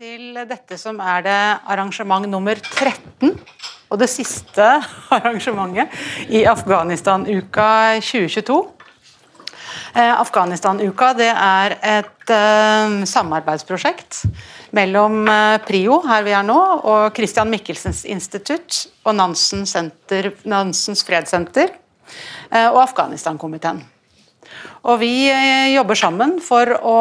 til dette som er det arrangement nummer 13, og det siste arrangementet i Afghanistan-uka 2022. Eh, Afghanistan-uka det er et eh, samarbeidsprosjekt mellom eh, PRIO, her vi er nå, og Christian Michelsens institutt og Nansen Senter, Nansens fredssenter eh, og Afghanistan-komiteen. Og vi eh, jobber sammen for å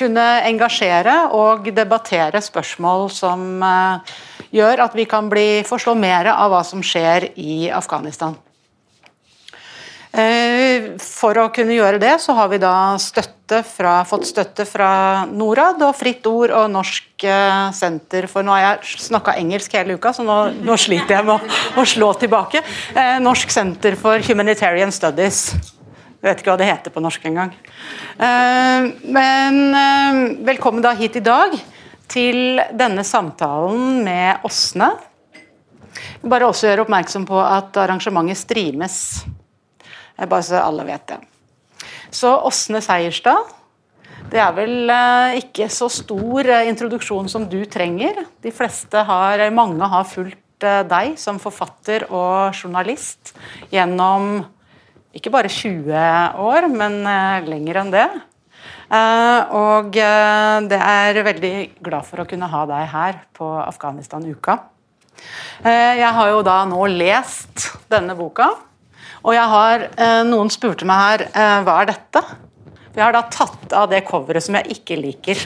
kunne engasjere og debattere spørsmål som uh, gjør at vi kan bli, forstå mer av hva som skjer i Afghanistan. Uh, for å kunne gjøre det, så har vi da støtte fra, fått støtte fra Norad og Fritt Ord og Norsk uh, senter for Nå har jeg snakka engelsk hele uka, så nå, nå, sliter jeg med å, å slå tilbake. Norsk senter for Humanitarian Studies. Jeg vet ikke hva det heter på norsk engang. Eh, men eh, velkommen da hit i dag til denne samtalen med Åsne. Bare også gjøre oppmerksom på at arrangementet streames. Bare så alle vet det. Så Åsne Seierstad, det er vel eh, ikke så stor introduksjon som du trenger. De fleste har, mange har fulgt deg som forfatter og journalist gjennom ikke bare 20 år, men uh, lenger enn det. Uh, og uh, det er veldig glad for å kunne ha deg her på Afghanistan-uka. jeg har jo da nå lest denne boka, og jeg har Noen spurte meg her hva er dette? Jeg har da tatt av det coveret som jeg ikke liker.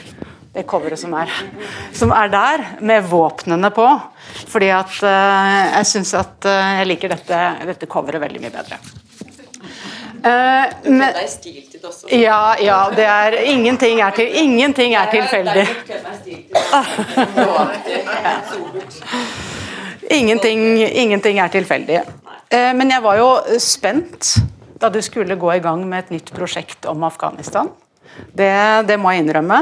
Det coveret som er, som er der, med våpnene på. Fordi at jeg syns at jeg liker dette, dette coveret veldig mye bedre. Uh, men, er stiltid også. Ja, ja, det er Ingenting er, til, ingenting er tilfeldig. ingenting, ingenting er tilfeldig. Uh, men jeg var jo spent da du skulle gå i gang med et nytt prosjekt om Afghanistan. Det, det må jeg innrømme.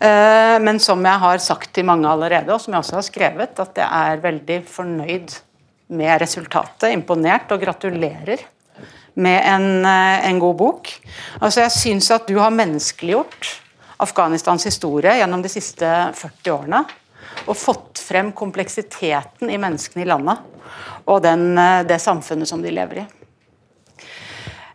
Uh, men som jeg har sagt til mange allerede, og som jeg også har skrevet, at jeg er veldig fornøyd med resultatet. Imponert og gratulerer med en, eh, en god bok. Altså Jeg syns at du har menneskeliggjort Afghanistans historie gjennom de siste 40 årene. Og fått frem kompleksiteten i menneskene i landet og den, eh, det samfunnet som de lever i.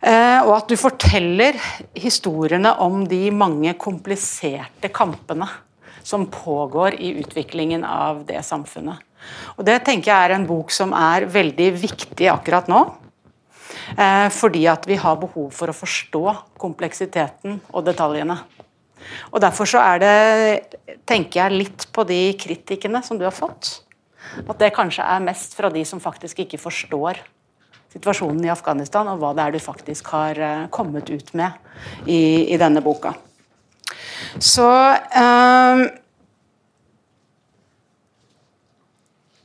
Eh, og at du forteller historiene om de mange kompliserte kampene som pågår i utviklingen av det samfunnet. Og Det tenker jeg er en bok som er veldig viktig akkurat nå. Eh, fordi at vi har behov for å forstå kompleksiteten og detaljene. Og Derfor så er det, tenker jeg litt på de kritikkene som du har fått. At det kanskje er mest fra de som faktisk ikke forstår situasjonen i Afghanistan, og hva det er du faktisk har eh, kommet ut med i, i denne boka. Så øh,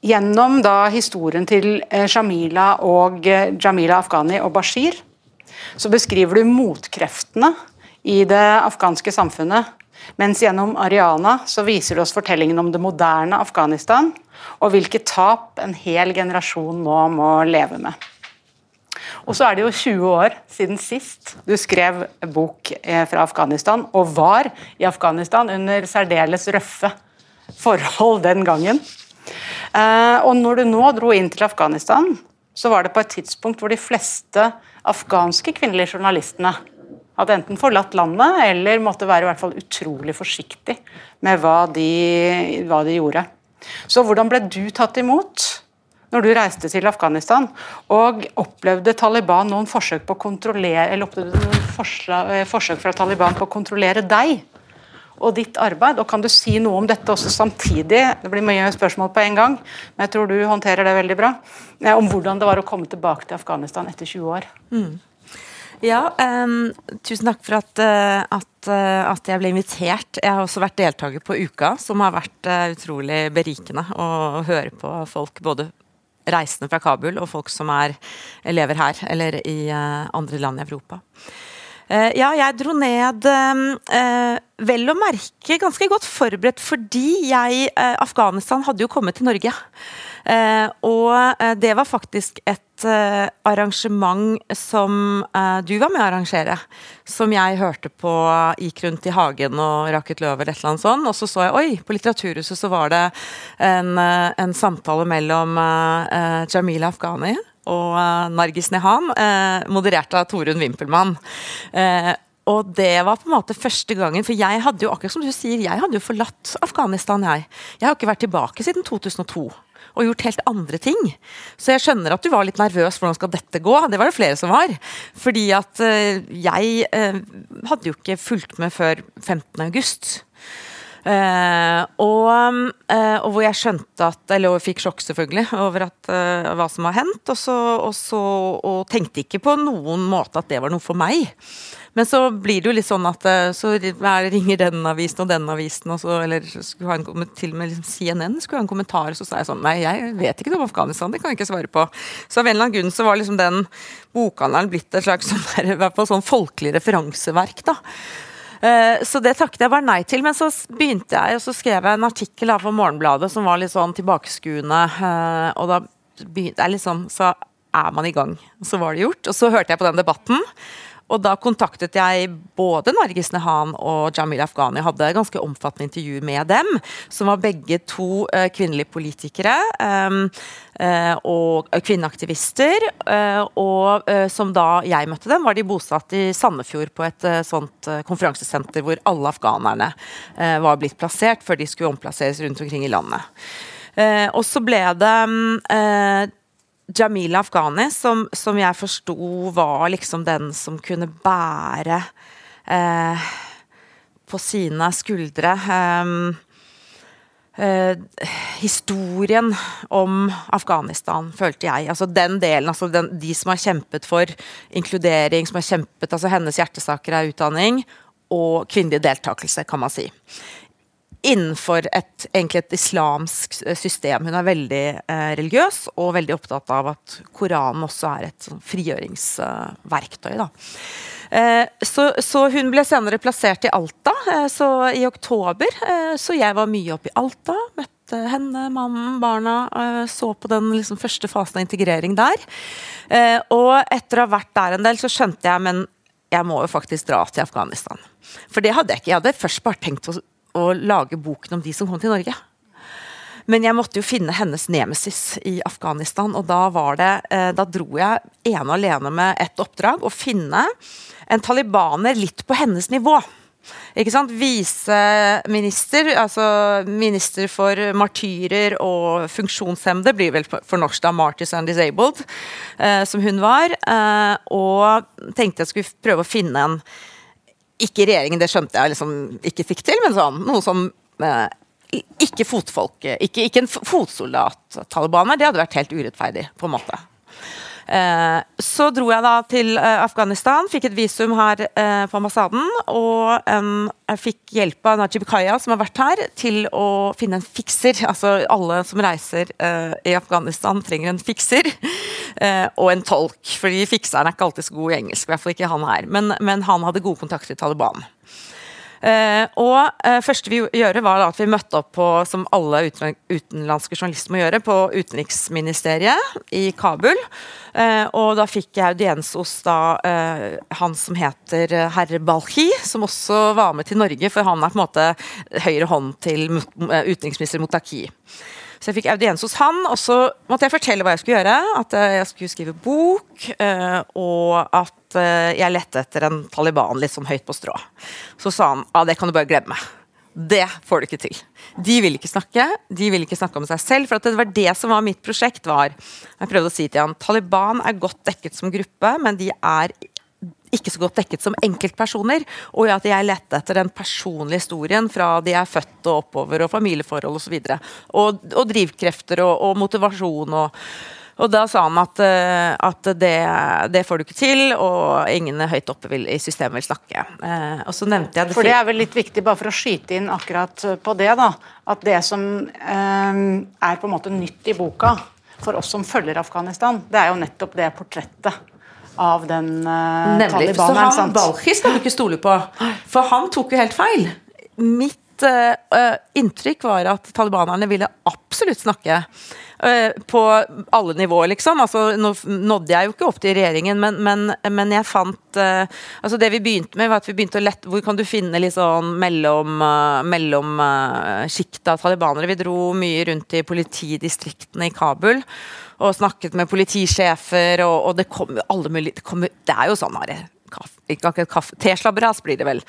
Gjennom da historien til eh, Jamila, og, eh, Jamila Afghani og Bashir så beskriver du motkreftene i det afghanske samfunnet. Mens gjennom Ariana så viser du oss fortellingen om det moderne Afghanistan, og hvilke tap en hel generasjon nå må leve med. Og så er det jo 20 år siden sist du skrev bok eh, fra Afghanistan, og var i Afghanistan under særdeles røffe forhold den gangen. Eh, og når du nå dro inn til Afghanistan, så var det på et tidspunkt hvor de fleste afghanske kvinnelige journalistene hadde enten forlatt landet eller måtte være i hvert fall utrolig forsiktig med hva de, hva de gjorde. Så hvordan ble du tatt imot når du reiste til Afghanistan og opplevde Taliban noen forsøk på å eller opplevde noen eh, forsøk fra Taliban på å kontrollere deg? Og ditt arbeid. Og Kan du si noe om dette også samtidig? Det blir mye spørsmål på en gang, men jeg tror du håndterer det veldig bra. Eh, om hvordan det var å komme tilbake til Afghanistan etter 20 år. Mm. Ja, um, tusen takk for at, uh, at, uh, at, jeg ble invitert. Jeg har også vært deltaker på Uka, som har vært utrolig berikende å høre på folk, både reisende fra Kabul og folk som er, lever her eller i andre land i Europa. Eh, ja, jeg dro ned eh, vel å merke ganske godt forberedt fordi jeg eh, Afghanistan hadde jo kommet til Norge. Og det var faktisk et arrangement som du var med å arrangere. Som jeg hørte på, gikk rundt i hagen og raket løv eller et eller annet sånt. Og så så jeg oi, på Litteraturhuset så var det en, en samtale mellom Jamila Afghani og Nargis Nehan, moderert av Torunn Wimpelmann. Og det var på en måte første gangen, for jeg hadde jo akkurat som du sier, jeg hadde jo forlatt Afghanistan, jeg. Jeg har ikke vært tilbake siden 2002 og gjort helt andre ting. Så jeg skjønner at du var litt nervøs. Hvordan skal dette gå? Det var det flere som var. Fordi at jeg hadde jo ikke fulgt med før 15. august. Uh, og, uh, og, hvor jeg skjønte at Eller fikk sjokk, selvfølgelig, over at, uh, hva som har hendt. Og, så, og, så, og, tenkte ikke på noen måte at det var noe for meg. Men så blir det jo litt sånn at så ringer den avisen og den avisen, og så, eller skulle ha en, til og med liksom CNN skulle ha en kommentar, og så sa jeg sånn Nei, jeg vet ikke noe om Afghanistan, det kan jeg ikke svare på. Så av en eller annen grunn så var liksom den bokhandelen blitt et slags sånn, i sånn folkelig referanseverk, da. Eh, så det takket jeg bare nei til. Men så begynte jeg, og så skrev jeg en artikkel for Morgenbladet som var litt sånn tilbakeskuende. Eh, og da begynte jeg liksom Så er man i gang. Så var det gjort. Og så hørte jeg på den debatten. Og da kontaktet jeg både Nargis Nehan og Jamil Afghani. Hadde ganske omfattende intervju med dem, som var begge to uh, kvinnelige politikere. Um, uh, og kvinneaktivister. Uh, og som da jeg møtte dem, var de bosatt i Sandefjord på et sånt konferansesenter hvor alle afghanerne var blitt plassert før de skulle omplasseres rundt omkring i landet. og så ble det Jamila Afghani, som, som jeg forsto var liksom den som kunne bære eh, på sine skuldre eh, eh, historien om Afghanistan, følte jeg. Altså den delen, altså den, de som har kjempet for inkludering, som har kjempet altså Hennes hjertesaker er utdanning og kvinnelig deltakelse, kan man si innenfor et, egentlig et islamsk system. Hun er veldig eh, religiøs og veldig opptatt av at Koranen også er et sånn, frigjøringsverktøy. Eh, så, så, hun ble senere plassert i Alta eh, så i oktober. Eh, så jeg var mye oppe i Alta. Møtte henne, mannen, barna. Eh, så på den liksom, første fasen av integrering der. Eh, og etter å ha vært der en del, så skjønte jeg men jeg må jo faktisk dra til Afghanistan. For det hadde jeg ikke. Jeg hadde først bare tenkt å å lage boken om de som kom til Norge. Men jeg måtte jo finne hennes nemesis i Afghanistan, og da var det eh, Da dro jeg ene og alene med et oppdrag, å finne en talibaner litt på hennes nivå. Ikke sant? Viseminister, altså minister for martyrer og funksjonshemmede, blir vel for norsk da Martyrs and Disabled, eh, som hun var. Eh, og tenkte jeg skulle prøve å finne en ikke regjeringen, det skjønte jeg liksom ikke fikk til, men sånn noe som eh, ikke fotfolk, ikke, ikke en fotsoldat-talibaner. Det hadde vært helt urettferdig, på en måte. Eh, så dro jeg da til eh, Afghanistan, fikk et visum her eh, på ambassaden. Og jeg fikk hjelp av Najib Kaya, som har vært her, til å finne en fikser. Altså alle som reiser i Afghanistan, trenger en fikser. og en tolk, fordi fikseren er ikke alltid så god i engelsk. I hvert fall ikke han her. Men, men han hadde gode kontakter i Taliban. Uh, og uh, første vi gjorde var at vi møtte opp på, som alle uten, utenlandske journalister må gjøre, på utenriksministeriet i Kabul. Uh, og da fikk jeg audiens hos da, han som heter herre Balhi, som også var med til Norge, for han er på en måte høyre hånd til utenriksminister Motaki. Så jeg fikk audiens hos han, og så måtte jeg fortelle hva jeg skulle gjøre. At jeg skulle skrive bok, og at Eh, jeg lette etter en Taliban litt sånn høyt på strå. Så sa han ja, det kan du bare glemme. Det får du ikke til. De vil ikke snakke de vil ikke snakke om seg selv. For det var det som var mitt prosjekt. var, Jeg prøvde å si til han Taliban er godt dekket som gruppe, men de er ikke så godt dekket som enkeltpersoner. Og at jeg lette etter den personlige historien fra de er født og oppover, og familieforhold osv. Og, så og, og drivkrefter og, og motivasjon og og da sa han at, eh, at det, det, får du ikke til, og ingen høyt oppe vil, i systemet vil snakke. Eh, og så nevnte jeg det For det er vel litt viktig, bare for å skyte inn akkurat på det, da. At det som eh, er på en måte nytt i boka, for oss som følger Afghanistan, det er jo nettopp det portrettet av den uh, Nemlig. Så han Balchi skal du ikke stole på, for han tok jo helt feil. Mitt uh, inntrykk var at talibanerne ville absolutt snakke. På alle nivåer, liksom. Altså, nå nådde jeg jo ikke opp til regjeringen, men, men, men jeg fant altså Det vi begynte med, var at vi begynte å lette Hvor kan du finne litt sånn mellom, mellom av talibanere? Vi dro mye rundt i politidistriktene i Kabul og snakket med politisjefer, og, og det kommer alle mulige det, det er jo sånn Are. Teslabberas blir det vel.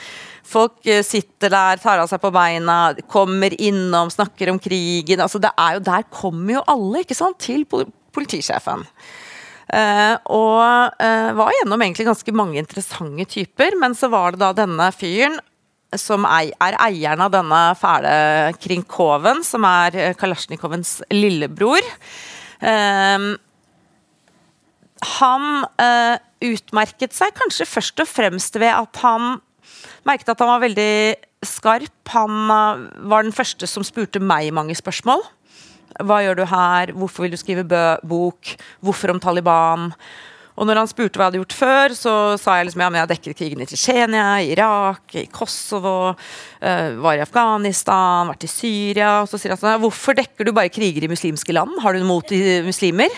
Folk eh, sitter der, tar av seg på beina, kommer innom, snakker om krigen. altså det er jo, Der kommer jo alle ikke sant, til politisjefen. Uh, og uh, var gjennom egentlig ganske mange interessante typer, men så var det da denne fyren som er, er eieren av denne fæle Krinkoven, som er Kalasjnikovens lillebror. Uh, han utmerket seg kanskje først og fremst ved at han merket at han var veldig skarp. Han uh, var den første som spurte meg mange spørsmål. Hva gjør du her? Hvorfor vil du skrive bok? Hvorfor om Taliban? Og når han spurte hva jeg hadde gjort før, så sa jeg liksom ja, men jeg dekket krigen i Tsjetsjenia, Irak, i Kosovo, uh, var i Afghanistan, vært i Syria. Og så sier han sånn Hvorfor dekker du bare kriger i muslimske land? Har du noe mot muslimer?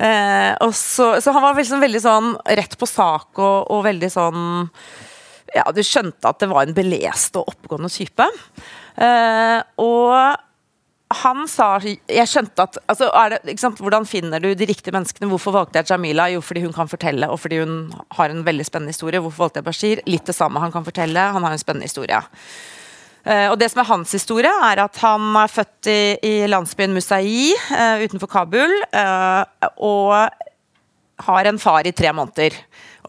Eh, så, så, han var liksom veldig sånn rett på sak og, og, veldig sånn Ja, du skjønte at det var en belest og oppegående type. Eh, og han sa Jeg skjønte at altså, det, Hvordan finner du de riktige menneskene? Hvorfor valgte jeg Jamila? Jo, fordi hun kan fortelle, og fordi hun har en veldig spennende historie. Hvorfor valgte jeg Bashir? Litt det samme. Han kan fortelle, han har en spennende historie. Uh, og det som er hans historie, er at han er født i, i landsbyen Musai uh, utenfor Kabul. Uh, og har en far i tre måneder.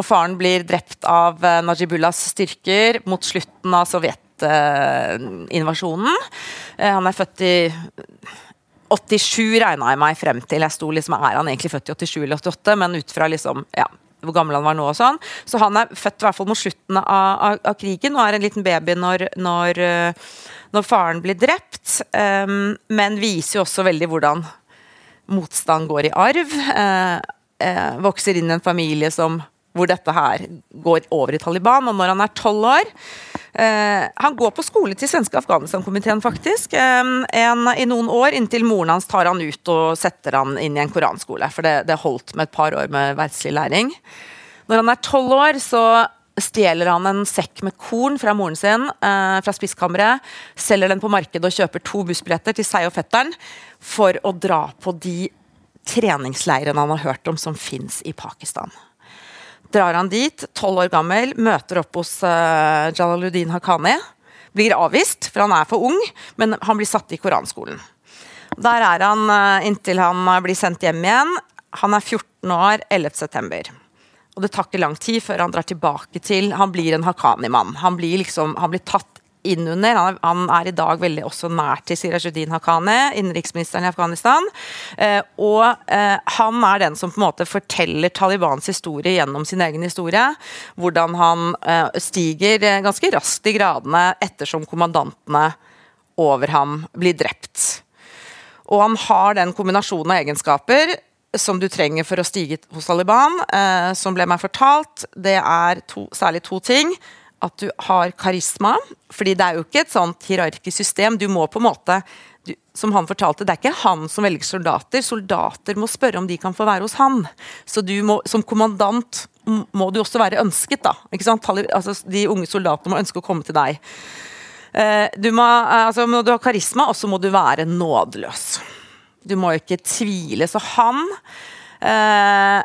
Og faren blir drept av Najibullahs styrker mot slutten av sovjetinvasjonen. han er født i 87 regna jeg meg frem til. Jeg sto liksom, Er han egentlig født i 87 eller 88? Men ut fra liksom, ja, hvor gammel han var nå og sånn. Så han er født i hvert fall mot slutten av, av, av krigen og er en liten baby når, når, eh, når faren blir drept. Um, men viser jo også veldig hvordan motstand går i arv. Uh, uh, vokser inn i en familie som hvor dette her går over i Taliban. Og når han er tolv år eh, Han går på skole til svenske Afghanistan-komiteen, faktisk. Eh, en, I noen år, inntil moren hans tar han ut og setter han inn i en koranskole. For det, det holdt med et par år med verdslig læring. Når han er tolv år, så stjeler han en sekk med korn fra moren sin eh, fra spiskammeret, selger den på markedet og kjøper to bussbilletter til seg og fetteren for å dra på de treningsleirene han har hørt om som fins i Pakistan drar han dit, tolv år gammel, møter opp hos uh, Jalaluddin Haqqani. Blir avvist, for han er for ung, men han blir satt i koranskolen. Der er han uh, inntil han blir sendt hjem igjen. Han er 14 år 11.9. Og det tar ikke lang tid før han drar tilbake til Han blir en Haqqani-mann. Han, liksom, han blir tatt innunder. Han, han er i dag veldig også nær til Sirajuddin Haqqani, innenriksministeren i Afghanistan. Eh, og eh, han er den som på en måte forteller Talibans historie gjennom sin egen historie. Hvordan han eh, stiger eh, ganske raskt i gradene ettersom kommandantene over ham blir drept. Og han har den kombinasjonen av egenskaper som du trenger for å stige hos Taliban, eh, som ble meg fortalt. Det er to, særlig to ting at du har karisma. fordi det er jo ikke et sånt hierarkisk system. Du må på en måte du, Som han fortalte, det er ikke han som velger soldater. Soldater må spørre om de kan få være hos han. Så du må, som kommandant må du også være ønsket, da. Ikke? Altså, de unge soldatene må ønske å komme til deg. Eh, du må, altså, må du ha karisma, og så må du være nådeløs. Du må ikke tvile. Så han eh,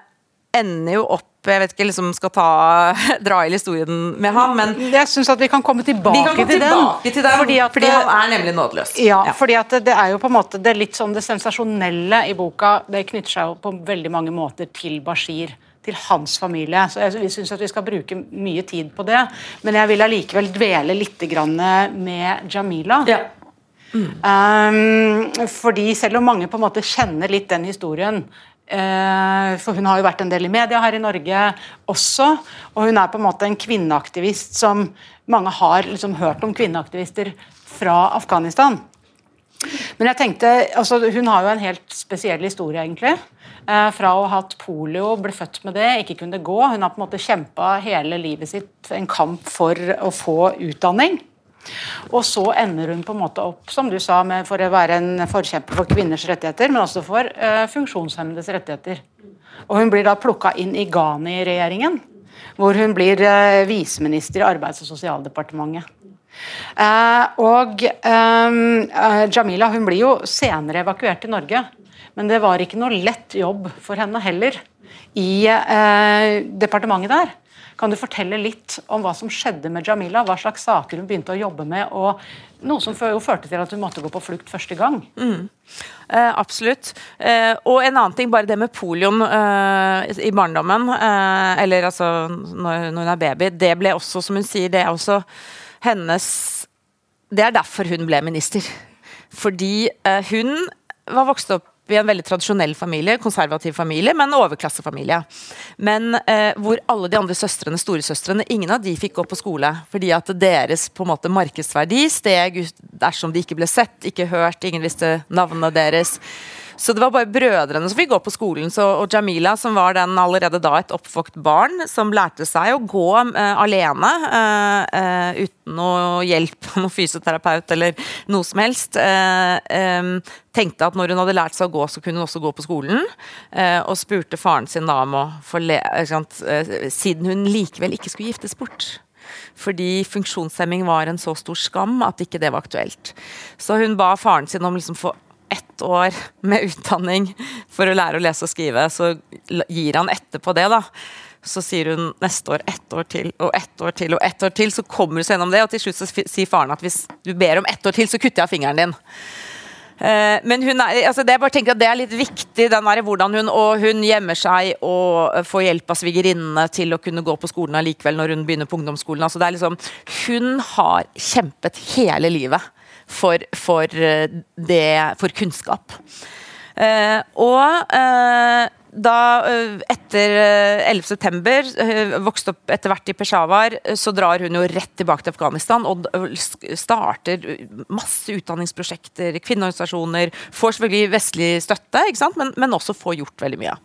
ender jo opp jeg vet ikke liksom skal ta, dra i historien med ham, men Jeg syns at vi kan komme tilbake, kan komme til, tilbake den, til den. Fordi, at, fordi han er nemlig nådeløs. Ja, ja, fordi at det er jo på en måte det litt sånn det sensasjonelle i boka det knytter seg jo på veldig mange måter til Bashir. Til hans familie. Så jeg, synes syns vi skal bruke mye tid på det. Men jeg vil allikevel dvele litt med Jamila. Ja. Mm. Um, fordi selv om mange på en måte kjenner litt den historien Eh, for hun har jo vært en del i media her i Norge også. Og hun er på en måte en kvinneaktivist som mange har liksom hørt om kvinneaktivister fra Afghanistan. Men jeg tenkte, altså Hun har jo en helt spesiell historie, egentlig. Eh, fra å ha hatt polio, ble født med det, ikke kunne gå. Hun har på en måte kjempa hele livet sitt en kamp for å få utdanning. Og så ender hun på en måte opp, som du sa, med, for å være en forkjemper for kvinners rettigheter, men også for uh, funksjonshemmedes rettigheter. Og hun blir da plukka inn i Ghani-regjeringen, hvor hun blir uh, viseminister i Arbeids- og sosialdepartementet. Uh, og Jamila hun blir jo senere evakuert til Norge, men det var ikke noe lett jobb for henne heller i departementet der. Kan du fortelle litt om hva som skjedde med Jamila? Hva slags saker hun begynte å jobbe med? og Noe som jo førte til at hun måtte gå på flukt første gang. Mm. Eh, absolutt. Eh, og en annen ting, bare det med polioen eh, i barndommen, eh, eller altså når, når, hun er baby, det ble også, som hun sier, det er også hennes Det er derfor hun ble minister. Fordi eh, hun var vokst opp i en veldig tradisjonell familie, konservativ familie, men overklassefamilie. Men eh, hvor alle de andre søstrene, storesøstrene, ingen av de fikk gå på skole. Fordi at deres på en måte markedsverdi steg dersom de ikke ble sett, ikke hørt, ingen visste navnene deres. Så det var bare brødrene som fikk gå på skolen. Så, og Jamila, som var den allerede da et oppvokt barn, som lærte seg å gå uh, alene uh, uh, uten noe hjelp av noen fysioterapeut eller noe som helst. Um, tenkte at når hun hadde lært seg å gå, så kunne hun også gå på skolen. og spurte faren sin da om å få le... siden hun likevel ikke skulle giftes bort. Fordi funksjonshemming var en så stor skam at ikke det var aktuelt. Så hun ba faren sin om liksom få ett år med utdanning for å lære å lese og skrive, så gir han etter på det, da. Så sier hun neste år ett år til og ett år til og ett år til, så kommer du seg gjennom det, og til slutt så sier faren at hvis du ber om ett år til, så kutter jeg fingeren din. Uh, men hun er, altså det, jeg bare tenker at det er litt viktig, den der, hvordan hun, og hun gjemmer seg og får hjelp av svigerinnene til å kunne gå på skolen allikevel når hun begynner på ungdomsskolen. Altså det er liksom, hun har kjempet hele livet for, for, eh, det, for kunnskap. Uh, og uh, da, etter 11.9, vokste opp etter hvert i Peshawar, så drar hun jo rett tilbake til Afghanistan og starter masse utdanningsprosjekter, kvinneorganisasjoner. Får selvfølgelig vestlig støtte, men, men, også får gjort veldig mye.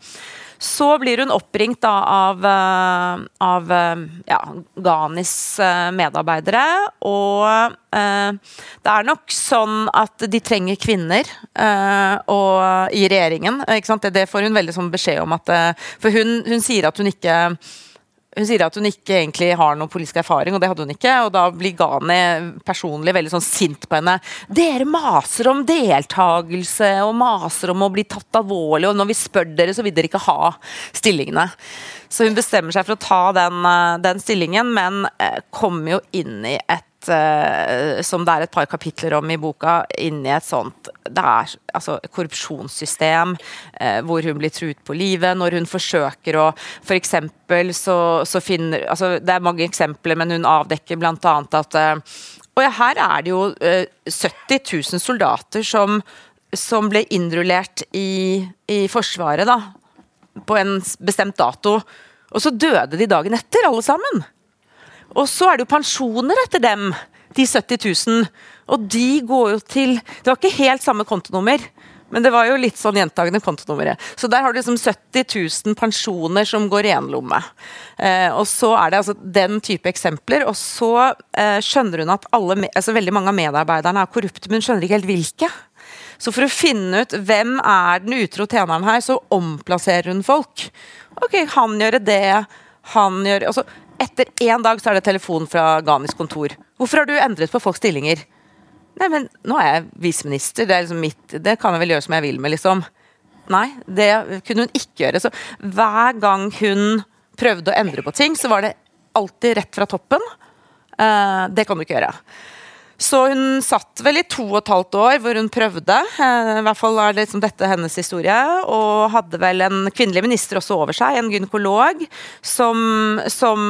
Så blir hun oppringt da, av, eh, av eh, ja, Ghanis eh, medarbeidere. Og eh, det er nok sånn at de trenger kvinner eh, og, i regjeringen. Det, det, får hun veldig sånn beskjed om. At, for hun, hun sier at hun ikke hun sier at hun ikke egentlig har noen politisk erfaring, og det hadde hun ikke. Og da blir Ghani personlig veldig sånn sint på henne. Dere maser om deltakelse og maser om å bli tatt alvorlig, og når vi spør dere, så vil dere ikke ha stillingene. Så hun bestemmer seg for å ta den, eh, den stillingen, men eh, kommer jo inn i et som det er et par kapitler om i boka, inn i et sånt det er altså korrupsjonssystem uh, hvor hun blir truet på livet. Når hun forsøker å For eksempel så, så finner altså Det er mange eksempler, men hun avdekker bl.a. at Og ja, her er det jo 70 000 soldater som, som ble innrullert i, i Forsvaret, da. På en bestemt dato. Og så døde de dagen etter, alle sammen. Og så er det jo pensjoner etter dem, de 70 000. Og de går jo til Det var ikke helt samme kontonummer. Men det var jo litt sånn gjentagende kontonummeret. Så der har du liksom 70 000 pensjoner som går i én lomme. Eh, og så er det altså den type eksempler. Og så eh, skjønner hun at alle, altså veldig mange av medarbeiderne er korrupte, men hun skjønner ikke helt hvilke. Så for å finne ut hvem er den utro tjeneren her, så omplasserer hun folk. Ok, han gjør det, han gjør altså, etter én dag så er det telefon fra Ghanis kontor. Hvorfor har du endret på folks stillinger? Nei, men nå er jeg viseminister, det er liksom mitt Det kan jeg vel gjøre som jeg vil med, liksom. Nei, det kunne hun ikke gjøre. Så hver gang hun prøvde å endre på ting, så var det alltid rett fra toppen. Uh, det kan du ikke gjøre. Så hun satt vel i to og et halvt år hvor hun prøvde. Eh, I hvert fall er liksom dette hennes historie. Og hadde vel en kvinnelig minister også over seg, en gynekolog, som, som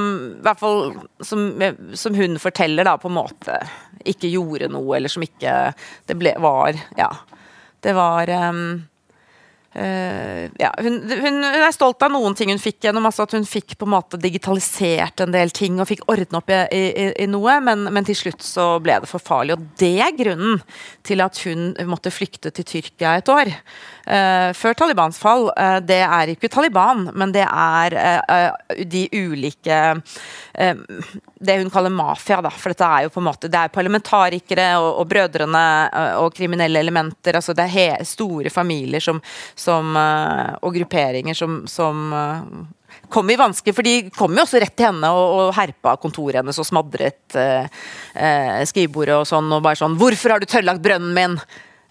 fall som, som, hun forteller da på en måte ikke gjorde noe, eller som ikke Det ble, var Ja. Det var um, Uh, ja, hun, hun, hun, er stolt av noen ting hun fikk gjennom. altså At hun fikk på en måte digitalisert en del ting og fikk ordne opp i, i, i noe, men, men, til slutt så ble det for farlig. Og det er grunnen til at hun måtte flykte til Tyrkia et år. Uh, før Talibans fall. Uh, det er ikke Taliban, men det er de ulike Det hun kaller mafia, da. For dette er jo på en måte Det er parlamentarikere og, og brødrene og kriminelle elementer. altså Det er store familier som som, eh, og grupperinger som, som eh, kom i vanske, for de kom jo også rett til henne og, og herpa kontoret hennes og smadret eh, eh, skrivebordet og sånn. Og bare sånn 'Hvorfor har du tørrlagt brønnen min?'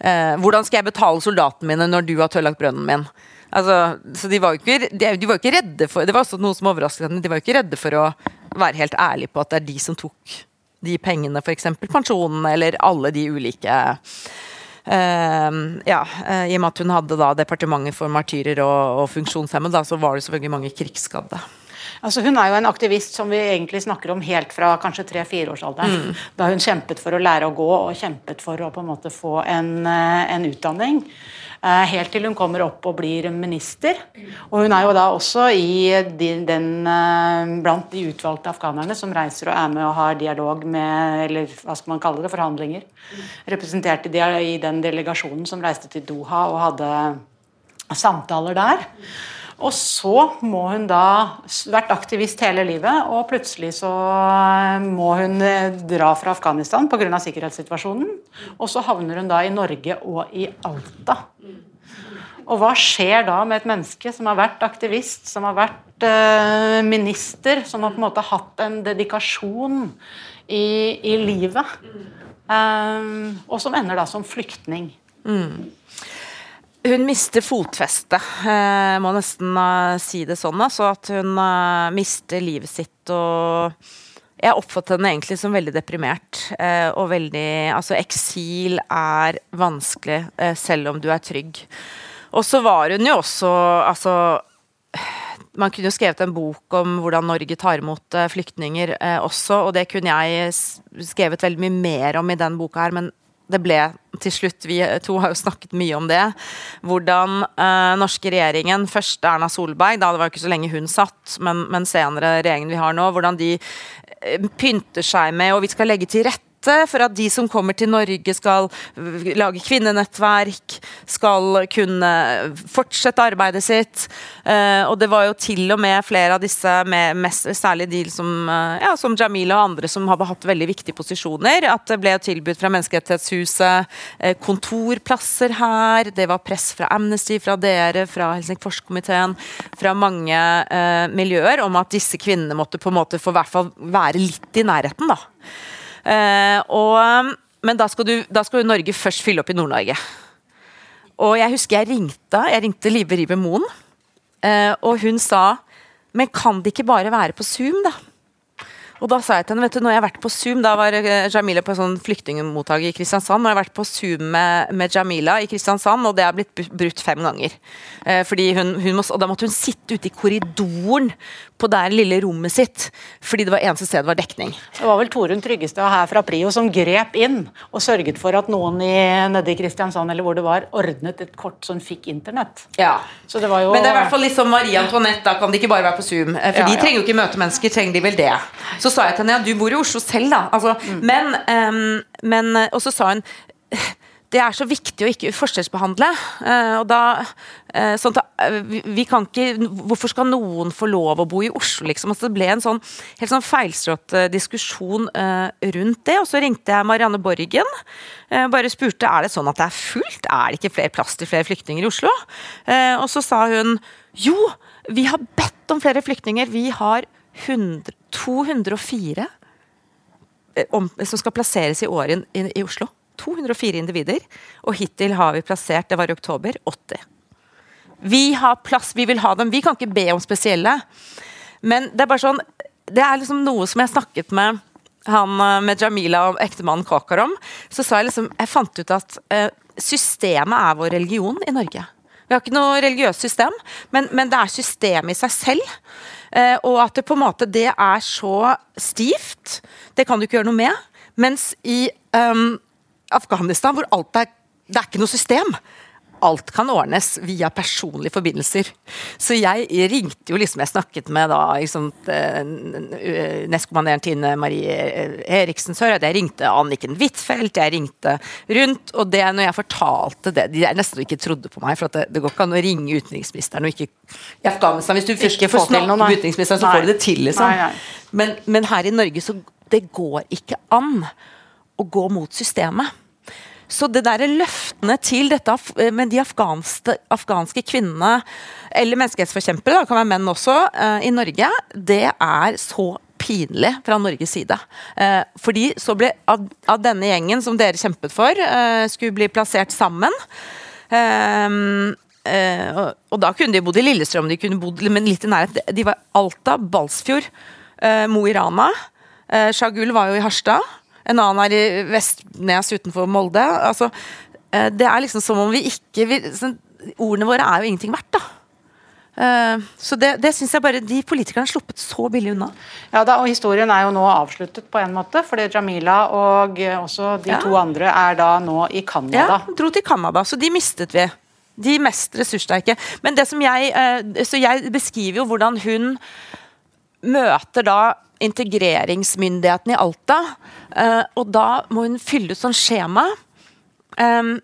Eh, 'Hvordan skal jeg betale soldatene mine når du har tørrlagt brønnen min?' Altså, så de var, ikke, de, de var ikke redde for Det var også noe som overrasket henne. De var ikke redde for å være helt ærlige på at det er de som tok de pengene, f.eks. pensjonene, eller alle de ulike Uh, ja, uh, I og med at hun hadde da departementet for martyrer og, og funksjonshemmede, så var det selvfølgelig mange krigsskadde. Altså, hun er jo en aktivist som vi egentlig snakker om helt fra kanskje tre-fireårsalderen. Mm. Da hun kjempet for å lære å gå og kjempet for å på en måte få en, eh, en utdanning. Eh, helt til hun kommer opp og blir minister. Og hun er jo da også i den, eh, blant de utvalgte afghanerne som reiser og er med og har dialog med Eller hva skal man kalle det? Forhandlinger. Representert i den delegasjonen som reiste til Doha og hadde samtaler der. Og så må hun da vært aktivist hele livet, og plutselig så må hun dra fra Afghanistan pga. sikkerhetssituasjonen. Og så havner hun da i Norge og i Alta. Og hva skjer da med et menneske som har vært aktivist, som har vært uh, minister, som har på en måte hatt en dedikasjon i, i livet, um, og som ender da som flyktning? Mm. Hun mister fotfestet, jeg må nesten uh, si det sånn. Så at hun uh, mister livet sitt og Jeg oppfattet henne egentlig som veldig deprimert. Og veldig Altså, eksil er vanskelig selv om du er trygg. Og så var hun jo også Altså man kunne jo skrevet en bok om hvordan Norge tar imot flyktninger eh, også, og det kunne jeg skrevet veldig mye mer om i den boka her, men det ble til slutt Vi to har jo snakket mye om det. Hvordan eh, norske regjeringen, først Erna Solberg, da det var ikke så lenge hun satt, men, men senere regjeringen vi har nå, hvordan de eh, pynter seg med og vi skal legge til rette for at de som kommer til Norge skal lage kvinnenettverk, skal kunne fortsette arbeidet sitt. Uh, og det var jo til og med flere av disse, mest, særlig de som, uh, ja, som Jamila og andre, som hadde hatt veldig viktige posisjoner. At det ble tilbudt fra Menneskerettighetshuset uh, kontorplasser her. Det var press fra Amnesty, fra dere, fra Helsingforskomiteen, fra mange miljøer om at disse kvinnene måtte på en måte få hvert fall være litt i nærheten. da. Uh, og, men da skal, du, da skal Norge først fylle opp i Nord-Norge. Og jeg husker jeg ringte jeg ringte Live Riiber Moen, uh, og hun sa Men kan det ikke bare være på Zoom, da? Og da sa jeg til henne vet du, når jeg har vært på Zoom, da var eh, Jamila på sånn flyktningmottak i Kristiansand. Når jeg har vært på Zoom med, med, Jamila i Kristiansand, og det har blitt brutt fem ganger. Eh, fordi hun, hun må, og Da måtte hun sitte ute i korridoren på det lille rommet sitt, fordi det var eneste stedet var dekning. Det var vel Torunn Tryggestad her fra Prio som grep inn og sørget for at noen i, nede i Kristiansand eller hvor det var, ordnet et kort som fikk internett. Ja. Så det var jo... Men det er i hvert fall liksom Marie Antoinette, da kan det ikke bare være på Zoom. Eh, for ja, de trenger jo ikke møte mennesker, trenger de vel det. Så sa jeg til henne ja, du bor i Oslo selv, da. Altså, mm. Men, um, men Og så sa hun det er så viktig å ikke forskjellsbehandle. Uh, og da, uh, sånn uh, vi, vi, kan ikke, Hvorfor skal noen få lov å bo i Oslo, liksom? Altså, det ble en sånn helt sånn feilslått diskusjon rundt det. Og så ringte jeg Marianne Borgen. bare spurte er det sånn at det er fullt. Er det ikke flere plass til flere flyktninger i Oslo? og så sa hun jo, vi har bedt om flere flyktninger. Vi har 100, 204 om, som skal plasseres i året i, i Oslo. 204 individer, og hittil har vi plassert, det var i oktober, 80. Vi har plass, vi vil ha dem. Vi kan ikke be om spesielle. Men det er bare sånn Det er liksom noe som jeg snakket med han eh, med Jamila og ektemannen Kakar om. Så sa jeg liksom Jeg fant ut at uh, systemet er vår religion i Norge. Vi har ikke noe religiøst system, men, men det er systemet i seg selv. Uh, og at det på en måte det er så stivt. Det kan du ikke gjøre noe med. Mens i um, Afghanistan, hvor alt er Det er ikke noe system. Alt kan ordnes via personlige forbindelser. Så jeg ringte jo liksom Jeg snakket med da liksom, nestkommanderende Tine Marie Eriksen Sør, jeg ringte Anniken Huitfeldt, jeg ringte rundt. Og det når jeg fortalte det De nesten ikke trodde på meg, for det, det, går ikke an å ringe utenriksministeren og ikke I Afghanistan, hvis du først får snakke med utenriksministeren, så nei. får du det til, liksom. Nei, nei. Men, men her i Norge så det går ikke an å gå mot systemet. Så det der løftene til dette med de afghanske, afghanske kvinnene, eller menneskerettsforkjempere, kan være menn også, uh, i Norge, det er så pinlig fra Norges side. Uh, fordi så ble av, av, denne gjengen som dere kjempet for, skulle bli plassert sammen. Og, da kunne de bodd i Lillestrøm, de kunne bodd men litt i nærhet. De var Alta, Balsfjord, Mo i Rana. Shagul var jo i Harstad. En annen er i Vestnes utenfor Molde. Altså, det er liksom som om vi ikke vil, sånn, Ordene våre er jo ingenting verdt, da. Uh, så det, det syns jeg bare de politikerne har sluppet så billig unna. Ja, da, og Historien er jo nå avsluttet på en måte, fordi Jamila og også de ja. to andre er da nå i Canada. Ja, dro til Canada, så de mistet vi. De mest ressurssterke. Men det som jeg uh, Så jeg beskriver jo hvordan hun møter da integreringsmyndigheten i Alta. Uh, og da må hun fylle ut sånn skjema. Um,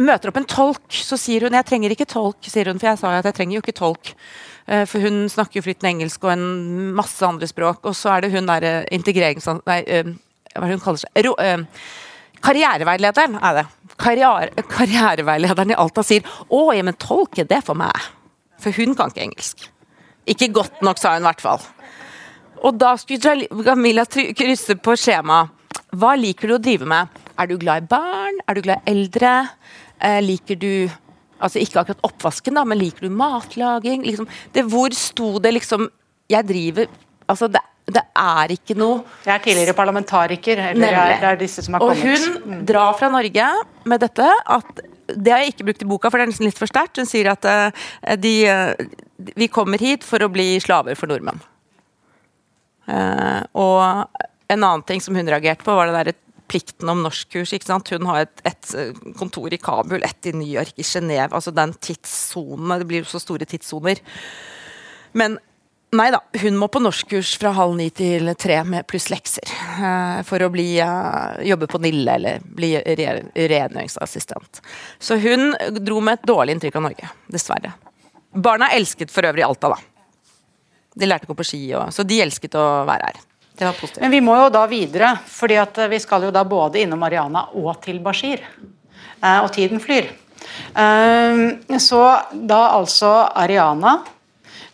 møter opp en tolk, så sier hun 'jeg trenger ikke tolk', sier hun, for jeg sa jo at jeg trenger jo ikke tolk. Uh, for hun snakker jo flytende engelsk og en masse andre språk. Og så er det hun derre integrerings... Nei, hva hun kaller seg? Ro, karriereveilederen er det. Karriere, karriereveilederen i Alta sier 'Å, ja, men tolk er det for meg'. For hun kan ikke engelsk. Ikke godt nok, sa hun i hvert fall. Og da skulle Camilla krysse på skjemaet. Hva liker du å drive med? Er du glad i barn? Er du glad i eldre? Eh, liker du Altså ikke akkurat oppvasken, da, men liker du matlaging? Liksom, det, hvor sto det liksom Jeg driver Altså, det, det er ikke noe Jeg er tidligere parlamentariker. Eller er, det er disse som har og kommet. Og hun mm. drar fra Norge med dette. at det har jeg ikke brukt i boka, for det er nesten litt for sterkt. Hun sier at uh, de, uh, vi kommer hit for å bli slaver for nordmenn. Uh, og en annen ting som hun reagerte på, var det der plikten om norskkurs. ikke sant? Hun har et, et, eh, kontor i Kabul, et i New York, i Genéve. Altså den tidssonen. Det blir jo så store tidssoner. Men nei da, hun må på norskkurs fra halv ni til tre med pluss lekser. Uh, for å bli, jobbe på Nille eller bli re rengjøringsassistent. Så hun dro med et dårlig inntrykk av Norge, dessverre. Barna elsket for øvrig Alta, da. De lærte å gå på ski, og, så de elsket å være her. Det var positivt. Men vi må jo da videre, fordi vi skal jo da både innom Mariana og til Bashir. Eh, og tiden flyr. Eh, så da altså Ariana,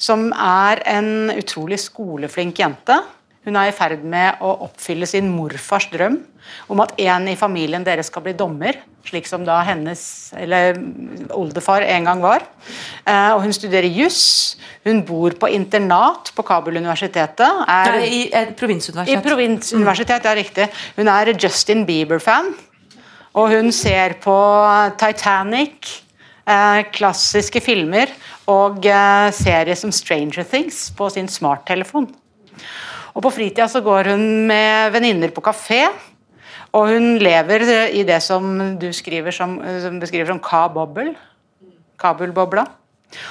som er en utrolig skoleflink jente. Hun er i ferd med å oppfylle sin morfars drøm om at en i familien deres skal bli dommer, slik som da hennes eller oldefar en gang var. Eh, og hun studerer juss. Hun bor på internat på Kabul-universitetet. Er, I et provinsuniversitet. I provinsuniversitet, ja, riktig. Hun er Justin Bieber-fan. Og hun ser på Titanic, eh, klassiske filmer og eh, serier som Stranger Things på sin smarttelefon. Og på fritida så går hun med venninner på kafé. Og hun lever i det som du som, som beskriver som. Kabul-bobla.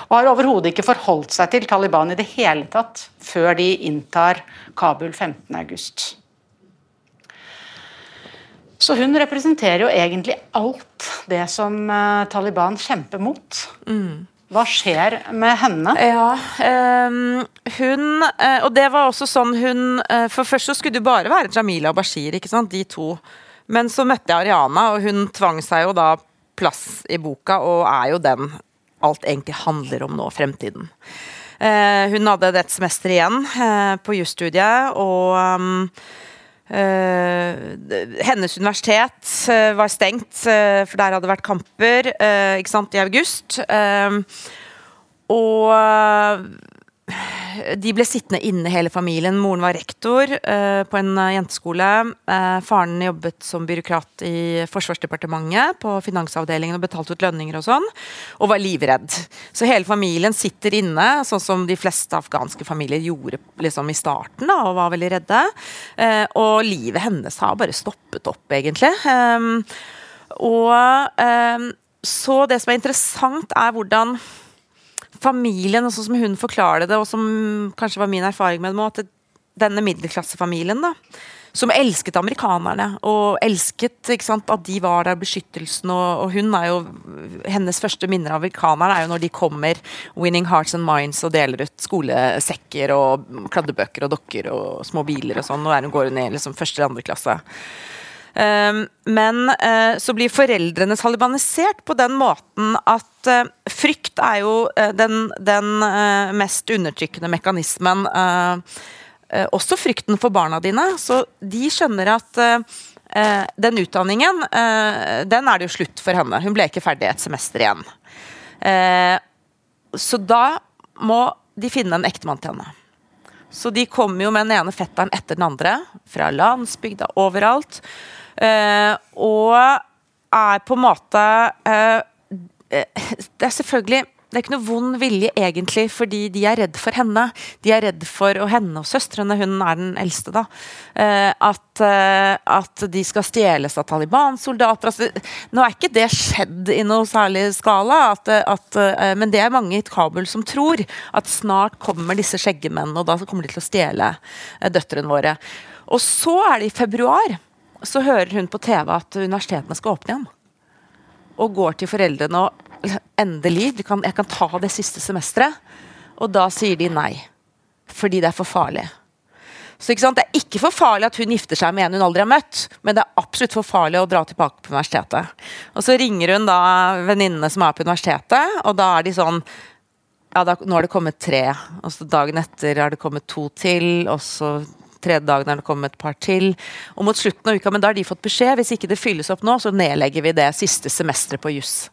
Og har overhodet ikke forholdt seg til Taliban i det hele tatt før de inntar Kabul 15.8. Så hun representerer jo egentlig alt det som uh, Taliban kjemper mot. Mm. Hva skjer med henne? Ja, um, hun uh, Og det var også sånn hun uh, For først så skulle det bare være Jamila og Bashir, ikke sant, de to. Men så møtte jeg Ariana, og hun tvang seg jo da plass i boka, og er jo den alt egentlig handler om nå, fremtiden. Uh, hun hadde et semester igjen på jusstudiet, og um, Uh, hennes universitet uh, var stengt, uh, for der hadde det vært kamper ikke sant, i august. og de ble sittende inne, hele familien. Moren var rektor uh, på en uh, jenteskole. Uh, faren jobbet som byråkrat i Forsvarsdepartementet på finansavdelingen og betalte ut lønninger og sånn, og var livredd. Så hele familien sitter inne, sånn som de fleste afghanske familier gjorde liksom, i starten, da, og var veldig redde. og livet hennes har bare stoppet opp, egentlig. Um, og um, så det som er interessant, er hvordan familien, sånn som hun forklarer det, og som kanskje var min erfaring med det, at denne middelklassefamilien da, som elsket amerikanerne og elsket sant, at de var der, beskyttelsen. Og, og, hun er jo Hennes første minner av amerikanerne er jo når de kommer 'winning hearts and minds' og deler ut skolesekker og kladdebøker og dokker og små biler og sånn. Og hun går i liksom, første eller andre klasse. Um, men uh, så blir foreldrene talibanisert på den måten at uh, frykt er jo uh, den, den mest undertrykkende mekanismen. også frykten for barna dine. Så de skjønner at den utdanningen, den er det jo slutt for henne. Hun ble ikke ferdig et semester igjen. så da må de finne en ektemann til henne. Så de kommer jo med den ene fetteren etter den andre, fra landsbygda overalt. Uh, og er på en måte uh, Det er selvfølgelig det er ikke noe vond vilje egentlig, fordi de er redd for henne. De er redd for og henne og søstrene, hun er den eldste, da. Uh, at, at, de skal stjeles av Taliban-soldater. Altså, nå er ikke det skjedd i noe særlig skala, at, at, men det er mange i Kabul som tror at snart kommer disse skjeggemennene, og da kommer de til å stjele døtrene våre. Og så er det i februar så hører hun på TV at universitetene skal åpne igjen. Og går til foreldrene og endelig, kan, jeg kan ta det siste semesteret. Og da sier de nei. Fordi det er for farlig. Så Det er ikke for farlig at hun gifter seg med en hun aldri har møtt, men det er absolutt for farlig å dra tilbake på universitetet. Og Så ringer hun da venninnene som er på universitetet, og da er de sånn ja, da, nå har det kommet tre. Og så dagen etter har det kommet to til. Og så tredje dagen er det kommet et par til. Og mot slutten av uka, men da har de fått beskjed. Hvis ikke det fylles opp nå, så nedlegger vi det siste semesteret på juss.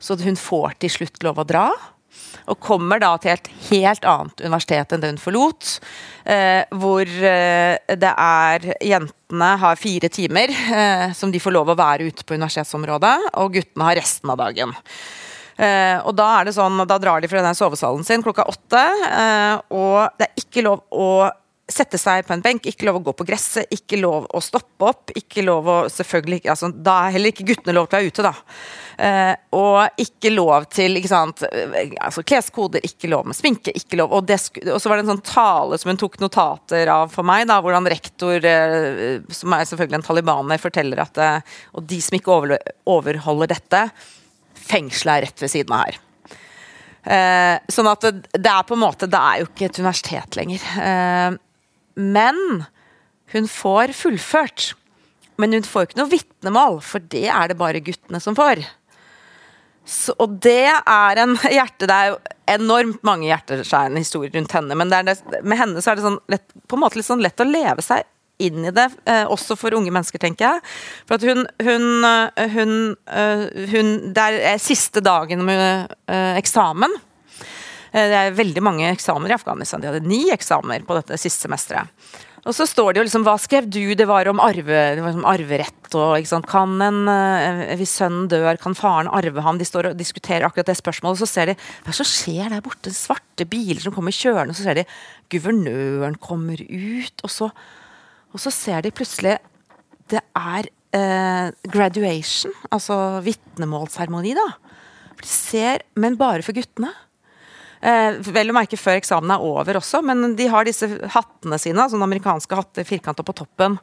Så hun får til slutt lov å dra. Og kommer da til et helt annet universitet enn det hun forlot. Eh, hvor eh, det er Jentene har fire timer eh, som de får lov å være ute på universitetsområdet, og guttene har resten av dagen. Eh, og da er det sånn, da drar de fra denne sovesalen sin klokka åtte, eh, og det er ikke lov å sette seg på en benk, ikke lov å gå på gresset, ikke lov å stoppe opp. ikke lov å, selvfølgelig, altså, Da er heller ikke guttene lov til å være ute, da. Eh, og ikke lov til ikke sant, eh, altså kleskoder, ikke lov med sminke, ikke lov Og, det, og så var det en sånn tale som hun tok notater av for meg, da, hvordan rektor, eh, som er selvfølgelig en talibaner, forteller at eh, Og de som ikke over, overholder dette, fengselet er rett ved siden av her. Eh, sånn at det, det, er på en måte Det er jo ikke et universitet lenger. Eh, men hun får fullført. Men hun får ikke noe vitnemål, for det er det bare guttene som får. Så, og det er en hjerte Det er jo enormt mange hjerteskjærende historier rundt henne, men det det, med henne så er det sånn lett, på en måte litt sånn lett å leve seg inn i det, eh, også for unge mennesker, tenker jeg. For at hun, hun, eh, hun, eh, hun Det er siste dagen med eh, eksamen. Eh, det er veldig mange eksamener i Afghanistan. De hadde ni eksamener på dette siste semesteret. Og så står det jo liksom Hva skrev du? Det var om arve, det var om arverett og ikke sant? Kan en eh, Hvis sønnen dør, kan faren arve ham? De står og diskuterer akkurat det spørsmålet, og så ser de Hva som skjer der borte? Svarte biler som kommer kjørende, og så ser de guvernøren kommer ut, og så, og så ser de plutselig Det er eh, graduation, altså vitnemålsseremoni, da. De ser, men bare for guttene. Eh, vel å merke før eksamen er over også, men de har disse hattene sine, sånne amerikanske hatter firkanta på toppen.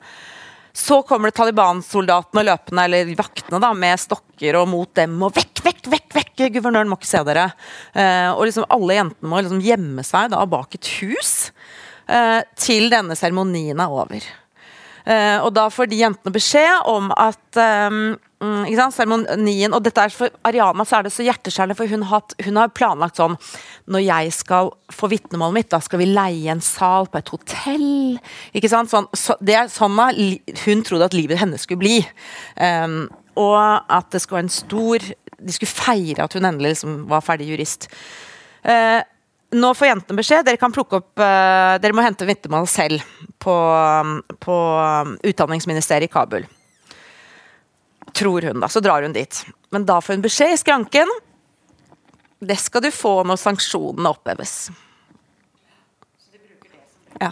Så kommer det Taliban-soldatene løpende, eller vaktene, da, med stokker og mot dem. Og vekk, vekk, vekk! vekk, Guvernøren må ikke se dere. Eh, og liksom alle jentene må liksom gjemme seg da bak et hus eh, til denne seremonien er over. Og da får de jentene beskjed om at um, seremonien Og dette er for Ariana så er det så hjerteskjærende, for hun har, hun har, planlagt sånn Når jeg skal få vitnemålet mitt, da skal vi leie en sal på et hotell. Ikke sant? Sånn, så, det er sånn hun trodde at livet hennes skulle bli. Um, og at det skulle være en stor De skulle feire at hun endelig liksom var ferdig jurist. Uh, nå får jentene beskjed. Dere kan plukke opp uh, Dere må hente vitnemålet selv på, på Utdanningsministeriet i Kabul tror hun, da. Så drar hun dit. Men da får hun beskjed i skranken. Det skal du få når sanksjonene oppheves. Ja.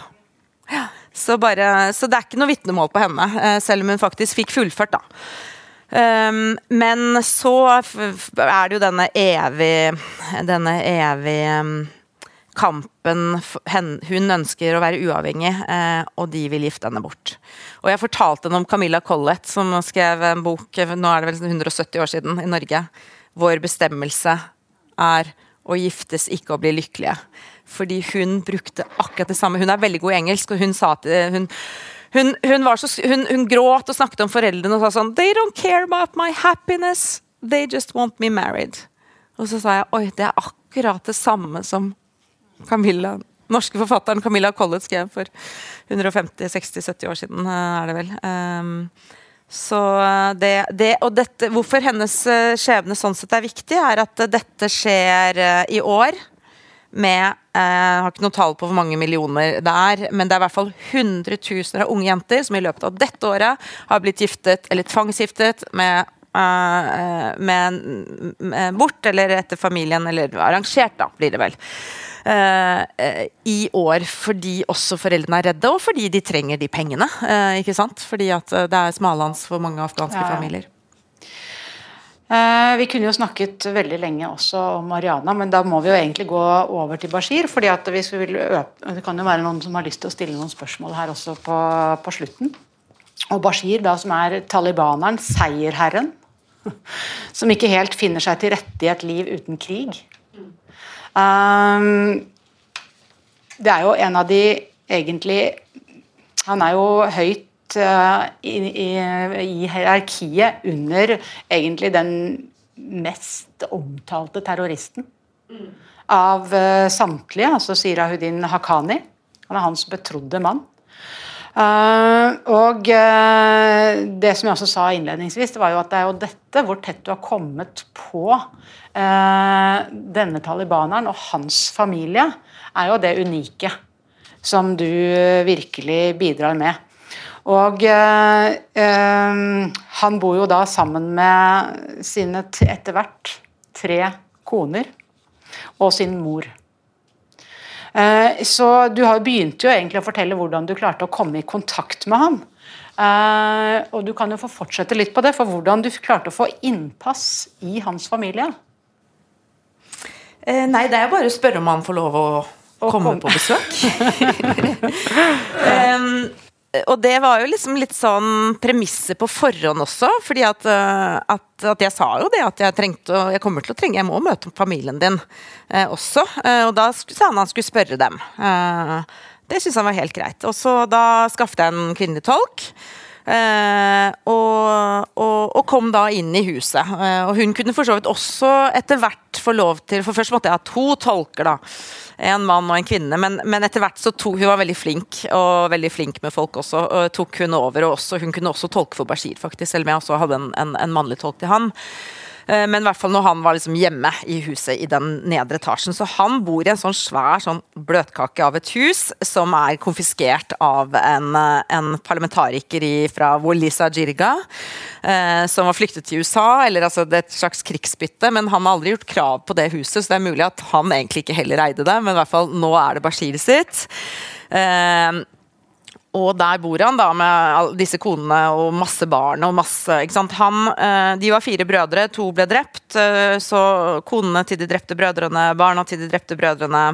Så, bare, så, det er ikke noe vitnemål på henne, eh, selv om hun faktisk fikk fullført, da. Um, men så er det jo denne evig Denne evige um, kampen Hun ønsker å være uavhengig, uh, og de vil gifte henne bort. Og jeg fortalte henne om Camilla Collett, som skrev en bok nå er det vel 170 år siden i Norge. Vår bestemmelse er å giftes, ikke å bli lykkelige. Fordi hun brukte akkurat det samme. Hun er veldig god i engelsk, og hun sa til hun hun, hun, så, hun, hun, gråt og snakket om foreldrene og sa sånn They don't care about my happiness. They just want me married. Og så sa jeg oi, det er akkurat det samme som Camilla, norske forfatteren Camilla Collett skrev for 150-60-70 år siden, eh, er det vel. Um, så det, det, og dette, Hvorfor hennes eh, skjebne sånn sett er viktig, er at dette skjer eh, i år med eh, Jeg har ikke noe tall på hvor mange millioner det er, men det er i hvert fall hundretusener av unge jenter som i løpet av dette året har blitt giftet eller tvangsgiftet med med, med bort eller etter familien, eller arrangert, da, blir det vel. Uh, I år fordi også foreldrene er redde, og fordi de trenger de pengene. ikke sant? Fordi at det er smalhans for mange afghanske ja. familier. Eh, vi kunne jo snakket veldig lenge også om Mariana, men da må vi jo egentlig gå over til Bashir. fordi at hvis vi vil Det kan jo være noen som har lyst til å stille noen spørsmål her også på, på slutten. Og Bashir, da, som er talibaneren, seierherren, som ikke helt finner seg til rette i et liv uten krig. Um, det er jo en av de egentlig Han er jo høyt uh, i, i, i hierarkiet under egentlig den mest omtalte terroristen mm. av uh, samtlige, altså Sirahudin Haqqani. Han er hans betrodde mann. Uh, og uh, det som jeg også sa innledningsvis, det var jo at det er jo dette, hvor tett du har kommet på denne talibaneren og hans familie, er jo det unike som du virkelig bidrar med. Og eh, eh, han bor jo da sammen med sine etter hvert tre koner og sin mor. Eh, så du har begynte jo egentlig å fortelle hvordan du klarte å komme i kontakt med han. Eh, og du kan jo få fortsette litt på det, for hvordan du klarte å få innpass i hans familie. Eh, nei, det er bare å spørre om han får lov å, komme kom. på besøk. um, og det var jo liksom litt sånn premisset på forhånd også. fordi at, eh, at, at, jeg sa jo det at jeg trengte Jeg kommer til å trenge Jeg må møte familien din eh, også. Eh, og da sa han han skulle spørre dem. Eh, det syntes han var helt greit. Og så da skaffet jeg en kvinnelig tolk. Eh, og, og, og, kom da inn i huset. Eh, og hun kunne for så vidt også etter hvert få lov til For først måtte jeg ha to tolker, da en mann og en kvinne. Men, men etter hvert så tok hun var veldig flink, og veldig flink med folk også. og tok Hun over, og også, hun kunne også tolke for Bashir, faktisk, selv om jeg også hadde en, en, en mannlig tolk til han. Eh, men i hvert fall når han var liksom hjemme i huset i den nedre etasjen. Så han bor i en sånn svær sånn bløtkake av et hus som er konfiskert av en, eh, en parlamentariker i, fra Wolisa Jirga, eh, som var flyktet til USA. eller altså Det er et slags krigsbytte, men han har aldri gjort krav på det huset, så det er mulig at han egentlig ikke heller eide det, men i hvert fall nå er det Bashir sitt. Eh, og der bor han da med disse konene og masse barn og masse ikke sant? Han, eh, De var fire brødre, to ble drept. Eh, så konene til de drepte brødrene, barna til de drepte brødrene,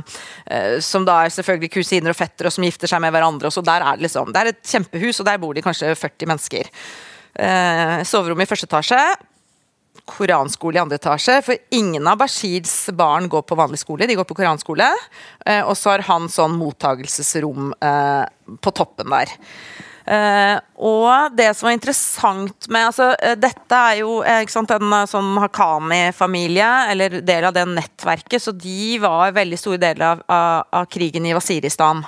eh, som da er selvfølgelig kusiner og fettere og som gifter seg med hverandre. og så der er Det liksom, det er et kjempehus, og der bor de kanskje 40 mennesker. Soverom i første etasje koranskole i andre etasje. For ingen av Bashirs barn går på vanlig skole, de går på koranskole. Eh, og så har han sånn mottagelsesrom eh, på toppen der. Uh, og det som var interessant med altså, uh, Dette er jo sant, en sånn Hakami-familie, eller del av det nettverket, så de var veldig store deler av, av, av krigen i Wasiristan.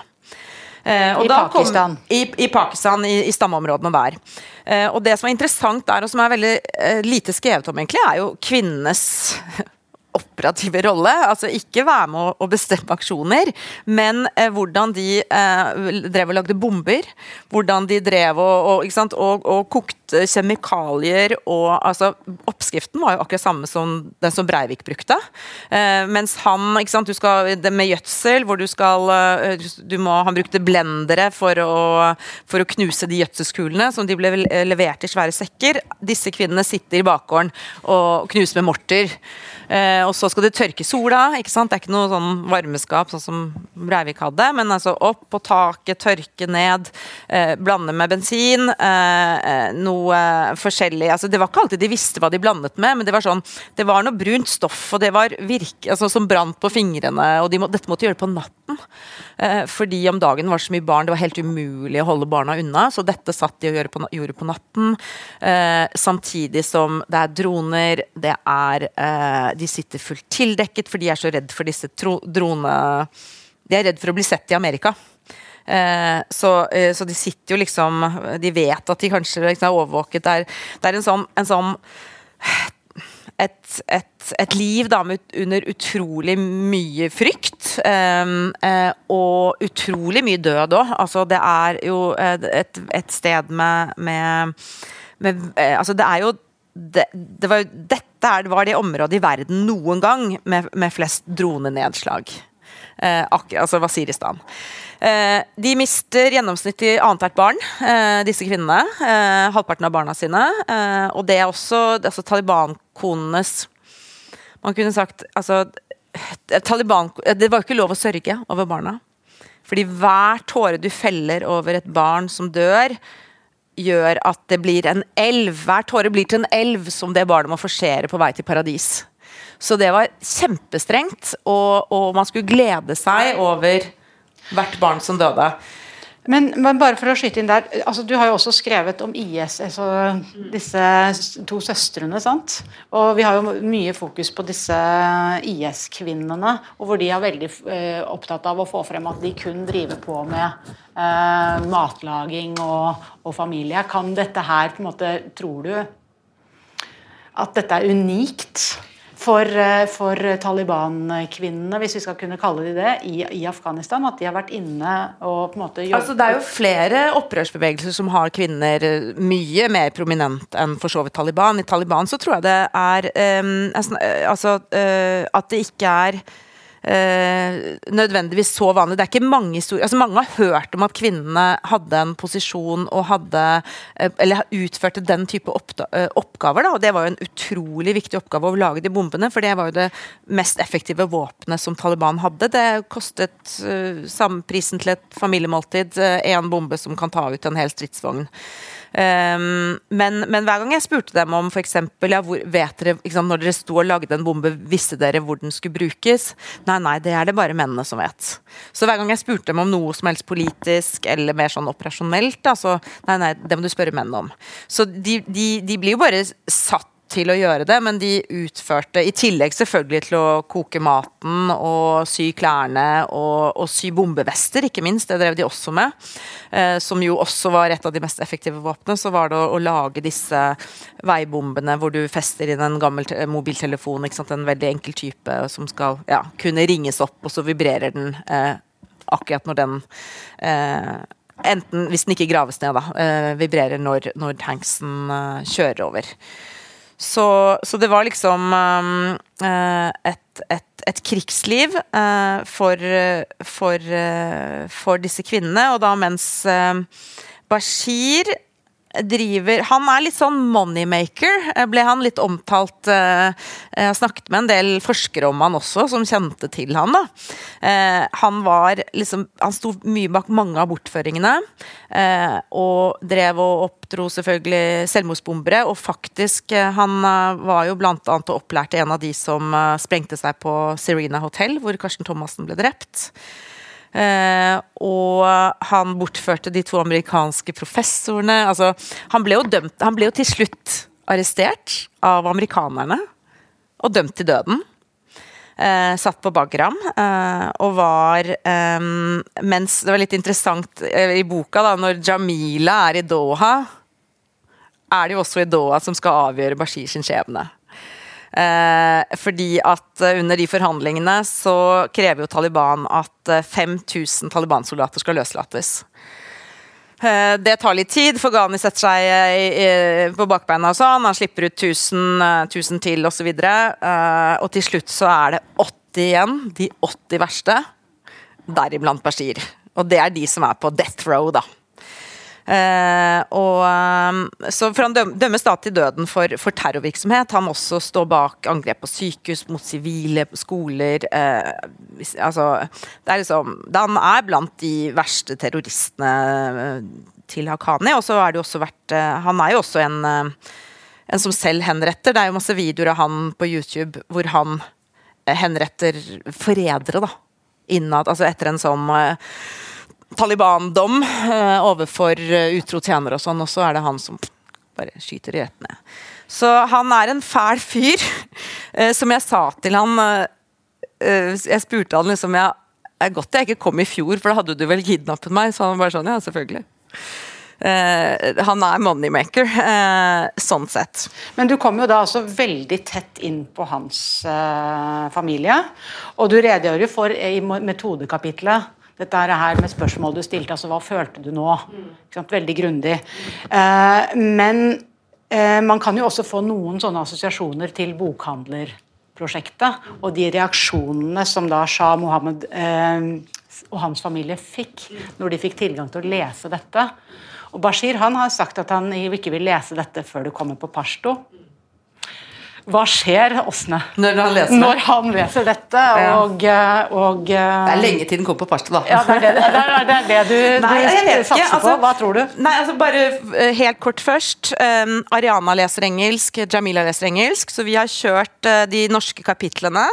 Eh, I Pakistan. Kom, i, I, Pakistan, i, i stammeområdene der. Eh, og det som er interessant der, og som er veldig eh, lite skrevet om, egentlig, er jo kvinnenes operative rolle. Altså ikke være med å, bestemme aksjoner, men eh, hvordan de eh, drev og lagde bomber. Hvordan de drev og, og, sant, og, og kokte kjemikalier og altså, Oppskriften var jo akkurat samme som den som Breivik brukte. Eh, mens han ikke sant, du skal, det med gjødsel, hvor du skal eh, du må, Han brukte blendere for å, for å knuse de gjødselskulene som de ble levert i svære sekker. Disse kvinnene sitter i bakgården og knuser med morter. Eh, og så skal det tørke sola. ikke sant? Det er ikke noe sånn varmeskap sånn som Breivik hadde. Men altså opp på taket, tørke ned, eh, blande med bensin. Eh, eh noe forskjellig. altså Det var ikke alltid de visste hva de blandet med, men det var sånn, det var noe brunt stoff og det var virke, altså, som brant på fingrene. og de må, Dette måtte de gjøre på natten. Eh, fordi om dagen var det så mye barn, det var helt umulig å holde barna unna. Så dette satt de og på, gjorde på natten. Eh, samtidig som det er droner, det er de sitter fullt tildekket, for de er så redd for disse drone... De er redd for å bli sett i Amerika. Eh, så, eh, så, de sitter jo liksom De vet at de kanskje liksom er overvåket. Det er, det er en sånn, en sånn et, et, et, liv da, under utrolig mye frykt. Eh, eh, og utrolig mye død òg. Altså, det er jo et, et sted med, med, med eh, Altså, det er jo det, det var, dette var det området i verden noen gang med, med flest dronenedslag. Eh, altså Wasiristan. Eh, de mister gjennomsnittlig annethvert barn, eh, disse kvinnene. Eh, halvparten av barna sine. Eh, og det er også altså, Taliban-konenes Man kunne sagt altså, Taliban, Det var ikke lov å sørge over barna. Fordi hver tåre du feller over et barn som dør, gjør at det blir en elv. Hver tåre blir til en elv som det barnet må forsere på vei til paradis. Så det var kjempestrengt, og, og man skulle glede seg over hvert barn som døde. Men, men, bare for å skyte inn der, altså Du har jo også skrevet om IS, altså disse to søstrene. sant? Og Vi har jo mye fokus på disse IS-kvinnene, og hvor de er veldig eh, opptatt av å få frem at de kun driver på med eh, matlaging og, og, familie. Kan dette her på en måte Tror du at dette er unikt? For, eh, for Taliban-kvinnene, hvis vi skal kunne kalle de det, i, i, Afghanistan. At de har vært inne og på en måte gjort... altså, Det er jo flere opprørsbevegelser som har kvinner eh, mye mer prominent enn for så vidt Taliban. I Taliban så tror jeg det er um, altså, uh, at det ikke er eh, nødvendigvis så vanlig. Det er ikke mange historier altså Mange har hørt om at kvinnene hadde en posisjon og hadde eh, Eller utførte den type eh, oppgaver. Da, og Det var jo en utrolig viktig oppgave å lage de bombene, for det var jo det mest effektive våpenet som Taliban hadde. Det kostet eh, samme prisen til et familiemåltid, én bombe som kan ta ut en hel stridsvogn. Um, men, men, hver gang jeg spurte dem om f.eks. Ja, hvor, vet dere, sant, når dere sto og lagde en bombe, visste dere hvor den skulle brukes? Nei, nei, det er det bare mennene som vet. Så hver gang jeg spurte dem om noe som helst politisk eller mer sånn operasjonelt, da, så nei, nei, det må du spørre mennene om. Så de, de, de blir jo bare satt til å gjøre det, men de utførte, i tillegg selvfølgelig til å koke maten og sy klærne og, og sy bombevester, ikke minst, det drev de også med, eh, som jo også var et av de mest effektive våpnene, så var det å, å lage disse veibombene hvor du fester inn en gammel mobiltelefon, en veldig enkel type som skal ja, kunne ringes opp, og så vibrerer den eh, akkurat når den eh, Enten hvis den ikke graves ned, da. Eh, vibrerer når, når tanksen eh, kjører over. Så, så, det var liksom um, uh, et, et, et, krigsliv uh, for, for, uh, for, disse kvinnene. Og da mens Bashir driver Han er litt sånn moneymaker, ble han litt omtalt eh, Jeg snakket med en del forskere om han også, som kjente til han da. Eh, han var liksom Han sto mye bak mange av bortføringene. Eh, og drev og oppdro selvfølgelig selvmordsbombere. Og faktisk, han var jo blant annet og opplærte en av de som sprengte seg på Serena Hotel, hvor Karsten Thomassen ble drept. Eh, og han bortførte de to amerikanske professorene. Altså, han ble jo dømt Han ble jo til slutt arrestert av amerikanerne og dømt til døden. Eh, satt på Bagram eh, og var eh, Mens det var litt interessant eh, i boka, da, når Jamila er i Doha, er det jo også i Doha som skal avgjøre Bashir sin skjebne. Eh, fordi at eh, under de forhandlingene så krever jo Taliban at 5000 Taliban-soldater skal løslates. Det tar litt tid, for Ghani setter seg på bakbeina og sånn. Han slipper ut 1000, 1000 til osv. Og, så og til slutt så er det 80 igjen. De 80 verste. Deriblant Bashir. Og det er de som er på death row, da. Uh, og, um, så for Han dømmes da til døden for, for, terrorvirksomhet. Han også står bak angrep på sykehus, mot sivile, skoler uh, altså, det er liksom, Han er blant de verste terroristene uh, til Haqqani. Og så er det også vært Han er jo også en, en som selv henretter. Det er jo masse videoer av han på YouTube hvor han henretter forrædere, da. Innad, altså etter en sånn Taliban-dom uh, overfor uh, utro tjenere og sånn, og så er det han som bare skyter rett ned. Så han er en fæl fyr. Uh, som jeg sa til han Jeg spurte han liksom jeg, er godt jeg ikke kom i fjor, for da hadde du vel kidnappet meg? Så han bare sånn, ja, selvfølgelig. Uh, han er moneymaker, uh, sånn sett. Men du kom jo da altså veldig tett inn på hans uh, familie. Og du redegjør jo for i metodekapitlet dette her med spørsmål du stilte, altså hva følte du nå? Veldig grundig. Eh, men eh, man kan jo også få noen sånne assosiasjoner til bokhandlerprosjektet, og de reaksjonene som da Shah Mohammed eh, og hans familie fikk når de fikk tilgang til å lese dette. Og Bashir han har sagt at han ikke vil lese dette før det kommer på pashto. Hva skjer, Åsne, når han leser, når han leser dette? Og, eh, og, Det er lenge til den kommer på Parste, da. Ja, det, er det, det, er det, det du, nei, du satser altså, på. Hva tror du? Nei, altså Bare eh, helt kort først. Um, Ariana leser engelsk, Jamila leser engelsk, så vi har kjørt uh, de norske kapitlene.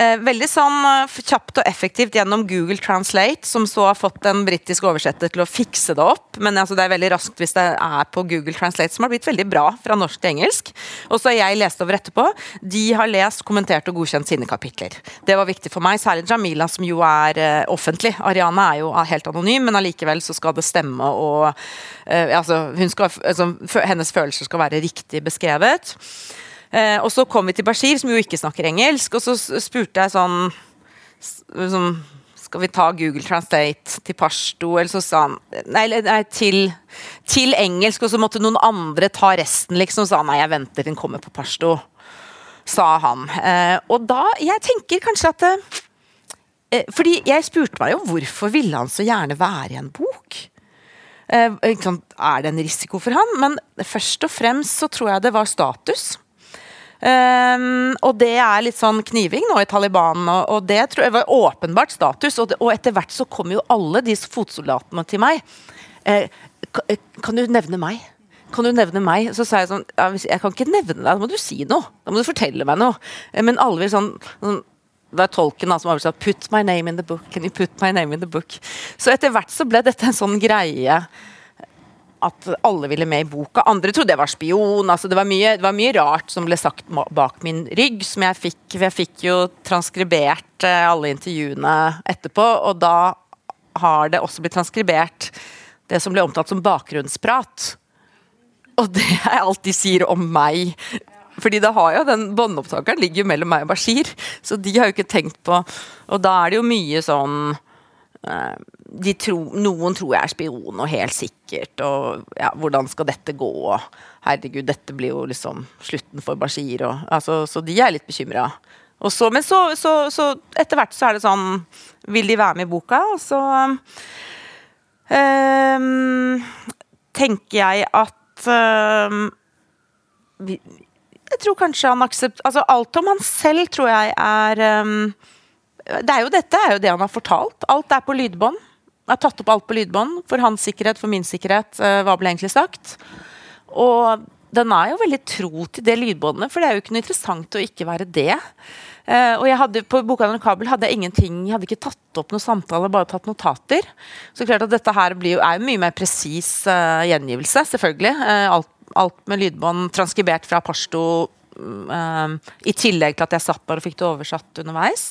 Eh, veldig sånn eh, kjapt og effektivt gjennom Google Translate, som så har fått en britisk oversetter til å fikse det opp. Men altså, det er veldig raskt hvis det er på Google Translate, som har blitt veldig bra fra norsk til engelsk. Og så har jeg lest over etterpå. De har lest, kommentert og godkjent sine kapitler. Det var viktig for meg, særlig Jamila, som jo er uh, offentlig. Ariana er jo helt anonym, men allikevel så skal det stemme og uh, altså, skal, altså, Hennes følelser skal være riktig beskrevet. Eh, og så kom vi til Bashir, som jo ikke snakker engelsk, og så spurte jeg sånn, sånn skal vi ta Google Translate til pashto, eller så sa han nei, nei til, til, engelsk, og så måtte noen andre ta resten, liksom. Sa han nei, jeg venter den kommer på pashto, sa han. Eh, og da Jeg tenker kanskje at eh, Fordi jeg spurte meg jo hvorfor ville han så gjerne være i en bok? Eh, er det en risiko for han? Men først og fremst så tror jeg det var status. Um, og det er litt sånn kniving nå i Taliban, og, og det tror jeg var åpenbart status. Og, og etter hvert så kommer jo alle de fotsoldatene til meg. Eh, kan, eh, kan du nevne meg? Kan du nevne meg? Så sa jeg sånn Jeg kan ikke nevne deg, da må du si noe. Da må du fortelle meg noe. Eh, men alle vil sånn, sånn det er tolken da, som har sagt 'Put my name in the book'. Can you put my name in the book? Så etter hvert så ble dette en sånn greie at alle ville med i boka. Andre trodde jeg var spion. altså Det var mye, det var mye rart som ble sagt bak min rygg, som jeg fikk. Jeg fikk jo transkribert eh, alle intervjuene etterpå, og da har det også blitt transkribert det som ble omtalt som bakgrunnsprat. Og det er alt de sier om meg. Fordi det har jo, den båndopptakeren ligger mellom meg og Bashir, så de har jo ikke tenkt på Og da er det jo mye sånn tro, noen tror jeg er spion, og helt sikkert. Og ja, hvordan skal dette gå? Herregud, dette blir jo liksom slutten for Bashir. Og, altså, så de er litt bekymra. Men så, så, så, etter hvert så er det sånn Vil de være med i boka? Og så um, tenker jeg at um, Jeg tror kanskje han aksepterer Altså alt om han selv tror jeg er um, det er jo dette er jo det han har fortalt. Alt er på lydbånd. Jeg har tatt opp alt på lydbånd. For hans sikkerhet, for min sikkerhet. Uh, hva ble egentlig sagt? Og den er jo veldig tro til det lydbåndet, for det er jo ikke noe interessant å ikke være det. Uh, og jeg hadde, På Bokhandelen Kabel hadde jeg ingenting, jeg hadde ikke tatt opp noen samtaler, bare tatt notater. Så klart at dette her blir er jo mye mer presis uh, gjengivelse, selvfølgelig. Uh, alt, alt, med lydbånd transkribert fra pashto, i tillegg til at jeg satt bare og fikk det oversatt underveis.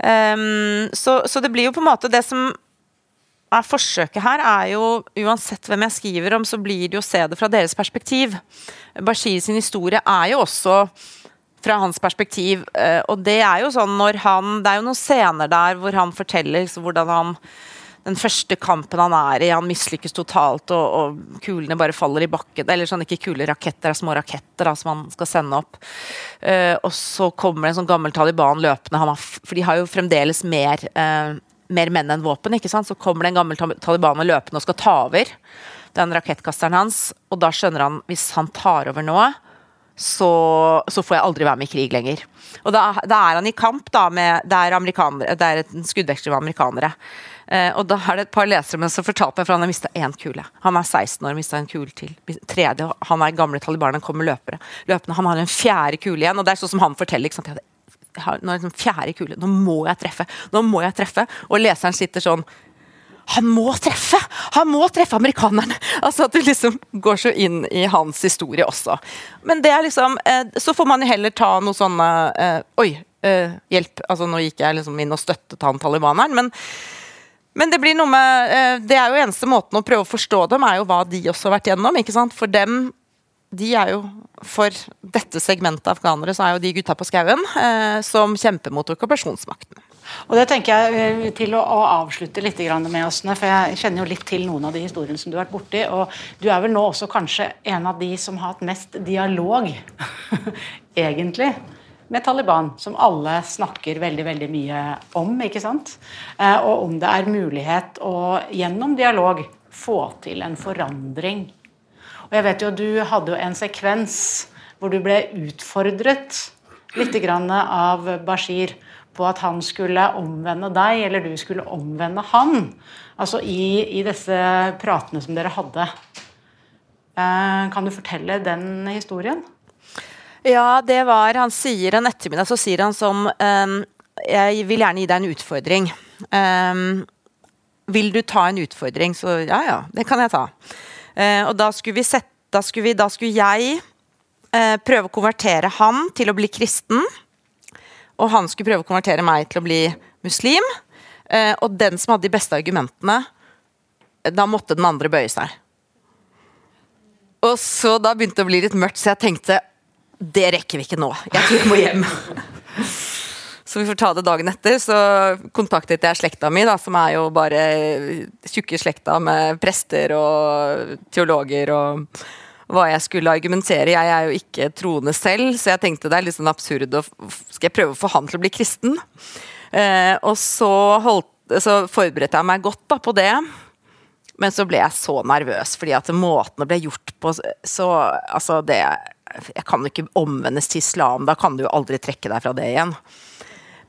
Um, så, så, det blir jo på en måte Det som er forsøket her, er jo uansett hvem jeg skriver om, så blir det jo å se det fra deres perspektiv. Bashir sin historie er jo også fra hans perspektiv. Uh, og det er jo sånn når han Det er jo noen scener der hvor han forteller liksom, hvordan han den første kampen han er i, han mislykkes totalt, og, og kulene bare faller i bakken. Eller sånn, ikke kule raketter, er små raketter da, som han skal sende opp. Uh, og så kommer det en sånn gammel Taliban løpende, har, for de har jo fremdeles mer, uh, mer menn enn våpen. ikke sant? Så kommer det en gammel Taliban løpende og skal ta over den rakettkasteren hans, og da skjønner han hvis han tar over nå så, så, får jeg aldri være med i krig lenger. Og da, da er han i kamp da med Det er, det er en skuddveksling med amerikanere. Eh, og da er det et par lesere men som fortalte meg, for han har mista én kule. Han er 16 år, mista en kule til. Tredje, han er gamle Taliban, han kommer løpere. løpende. Han har en fjerde kule igjen, og det er sånn som han forteller. ikke sant? Jeg har, nå en fjerde kule, nå må jeg treffe! Nå må jeg treffe! Og leseren sitter sånn han må treffe! Han må treffe amerikanerne! Altså At du liksom går så inn i hans historie også. Men det er liksom eh, Så får man jo heller ta noe sånne eh, Oi, eh, hjelp. Altså Nå gikk jeg liksom inn og støttet han talibaneren, men men det blir noe med Det er jo eneste måten å prøve å forstå dem, er jo hva de også har vært gjennom. ikke sant? For dem de er jo For dette segmentet afghanere så er jo de gutta på skauen eh, som kjemper mot okkupasjonsmakten. Og det tenker jeg eh, til å, å avslutte litt med oss, for jeg kjenner jo litt til noen av de historiene som du har vært borti. Og du er vel nå også kanskje en av de som har hatt mest dialog, egentlig, med Taliban. Som alle snakker veldig, veldig mye om, ikke sant. Eh, og om det er mulighet å gjennom dialog få til en forandring. Og jeg vet jo Du hadde jo en sekvens hvor du ble utfordret litt av Bashir på at han skulle omvende deg, eller du skulle omvende han. Altså i, i disse pratene som dere hadde. Eh, kan du fortelle den historien? Ja, det var Han sier en ettermiddag så sier han som um, Jeg vil gjerne gi deg en utfordring. Um, vil du ta en utfordring? Så ja, ja, det kan jeg ta. Uh, og da skulle vi sette da skulle, vi, da skulle jeg uh, prøve å konvertere han til å bli kristen og han skulle prøve å konvertere meg til å bli muslim. Uh, og den som hadde de beste argumentene, da måtte den andre bøye seg. Og så da begynte det å bli litt mørkt, så jeg tenkte det rekker vi ikke nå. Jeg tror jeg må hjem. Så vi får ta det dagen etter. Så kontaktet jeg slekta mi, da, som er jo bare tjukke slekta med prester og teologer og hva jeg skulle argumentere. Jeg er jo ikke troende selv, så jeg tenkte det er litt sånn absurd å Skal jeg prøve å få han til å bli kristen? Eh, og så, holdt, så, forberedte jeg meg godt da, på det. Men så ble jeg så nervøs, fordi at måten det ble gjort på så Altså, det Jeg kan jo ikke omvendes til islam. Da kan du jo aldri trekke deg fra det igjen.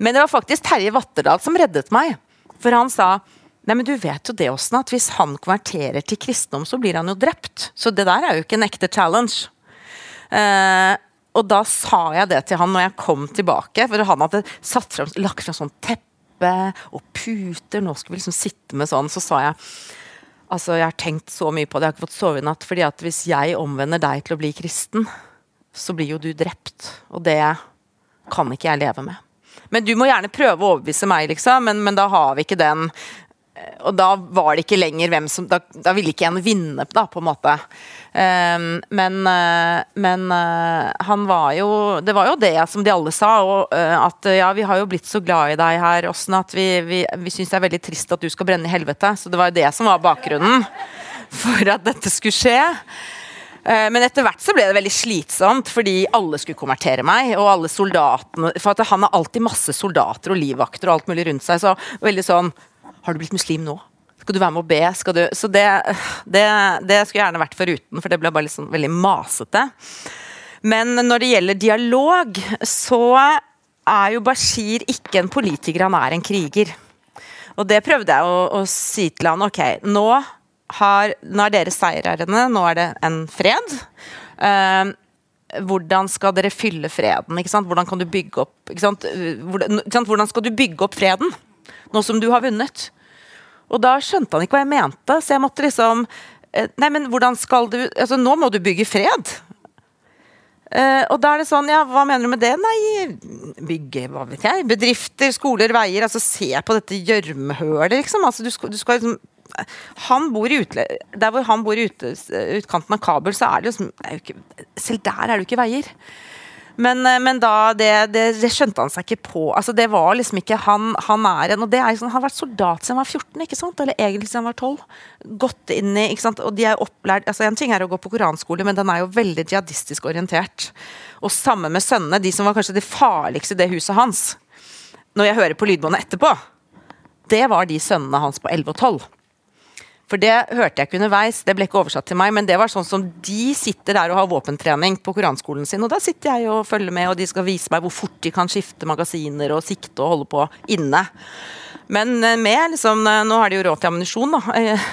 Men det var faktisk Terje Vatterdal som reddet meg. For han sa Nei, men du vet jo det, åssen at hvis han konverterer til kristendom, så blir han jo drept. Så det der er jo ikke en ekte challenge. Uh, og da sa jeg det til han når jeg kom tilbake, for han hadde frem, lagt fram sånn teppe og puter, nå skulle vi liksom sitte med sånn, så sa jeg altså jeg har tenkt så mye på det, jeg har ikke fått sove i natt, fordi at hvis jeg omvender deg til å bli kristen, så blir jo du drept, og det kan ikke jeg leve med. Men du må gjerne prøve å overbevise meg, liksom, men, men da har vi ikke den og da var det ikke lenger hvem som Da, da ville ikke en vinne, da, på en måte. Um, men, uh, men uh, han var jo Det var jo det som de alle sa, og, uh, at ja, vi har jo blitt så glad i deg her, Åssen, at vi, vi, vi syns det er veldig trist at du skal brenne i helvete. Så det var jo det som var bakgrunnen for at dette skulle skje. Men etter hvert så ble det veldig slitsomt, fordi alle skulle konvertere meg. Og alle soldatene For han har alltid masse soldater og livvakter og alt mulig rundt seg. Så veldig sånn har du blitt muslim nå? Skal du være med å be? Du? Så det, det, det skulle jeg gjerne vært foruten, for det ble bare liksom veldig masete. Men når det gjelder dialog, så er jo Bashir ikke en politiker, han er en kriger. Og det prøvde jeg å, å si til han. Ok, nå, har, nå er dere seirerne, nå er det en fred. Uh, hvordan skal dere fylle freden? Hvordan kan du bygge opp hvordan, hvordan skal du bygge opp freden? nå som du har vunnet. Og da skjønte han ikke hva jeg mente, så jeg måtte liksom eh, Nei, men hvordan skal du Altså, nå må du bygge fred. Uh, og da er det sånn, ja, hva mener du med det? Nei, bygge, hva vet jeg, bedrifter, skoler, veier. Altså, se på dette gjørmehølet, liksom. Altså, du skal, du skal liksom han bor i utle Der hvor han bor i ut utkanten av Kabul, så er det liksom er ikke, Selv der er det jo ikke veier. Men, eh, men da, det, det, det, skjønte han seg ikke på. Altså, det var liksom ikke Han, han er en og det er sånn, Han har vært soldat siden han var 14, ikke sant? eller egentlig siden han var 12. Gått inn i, ikke sant? og de er opplært altså En ting er å gå på koranskole, men den er jo veldig jihadistisk orientert. Og sammen med sønnene, de som var kanskje det farligste i det huset hans. Når jeg hører på lydbåndet etterpå, det var de sønnene hans på 11 og 12. For det hørte jeg ikke underveis, det ble ikke oversatt til meg, men det var sånn som de sitter der og har våpentrening på koranskolen sin, og da sitter jeg og følger med, og de skal vise meg hvor fort de kan skifte magasiner og sikte og holde på inne. Men eh, med liksom eh, Nå har de jo råd til ammunisjon, da. Eh,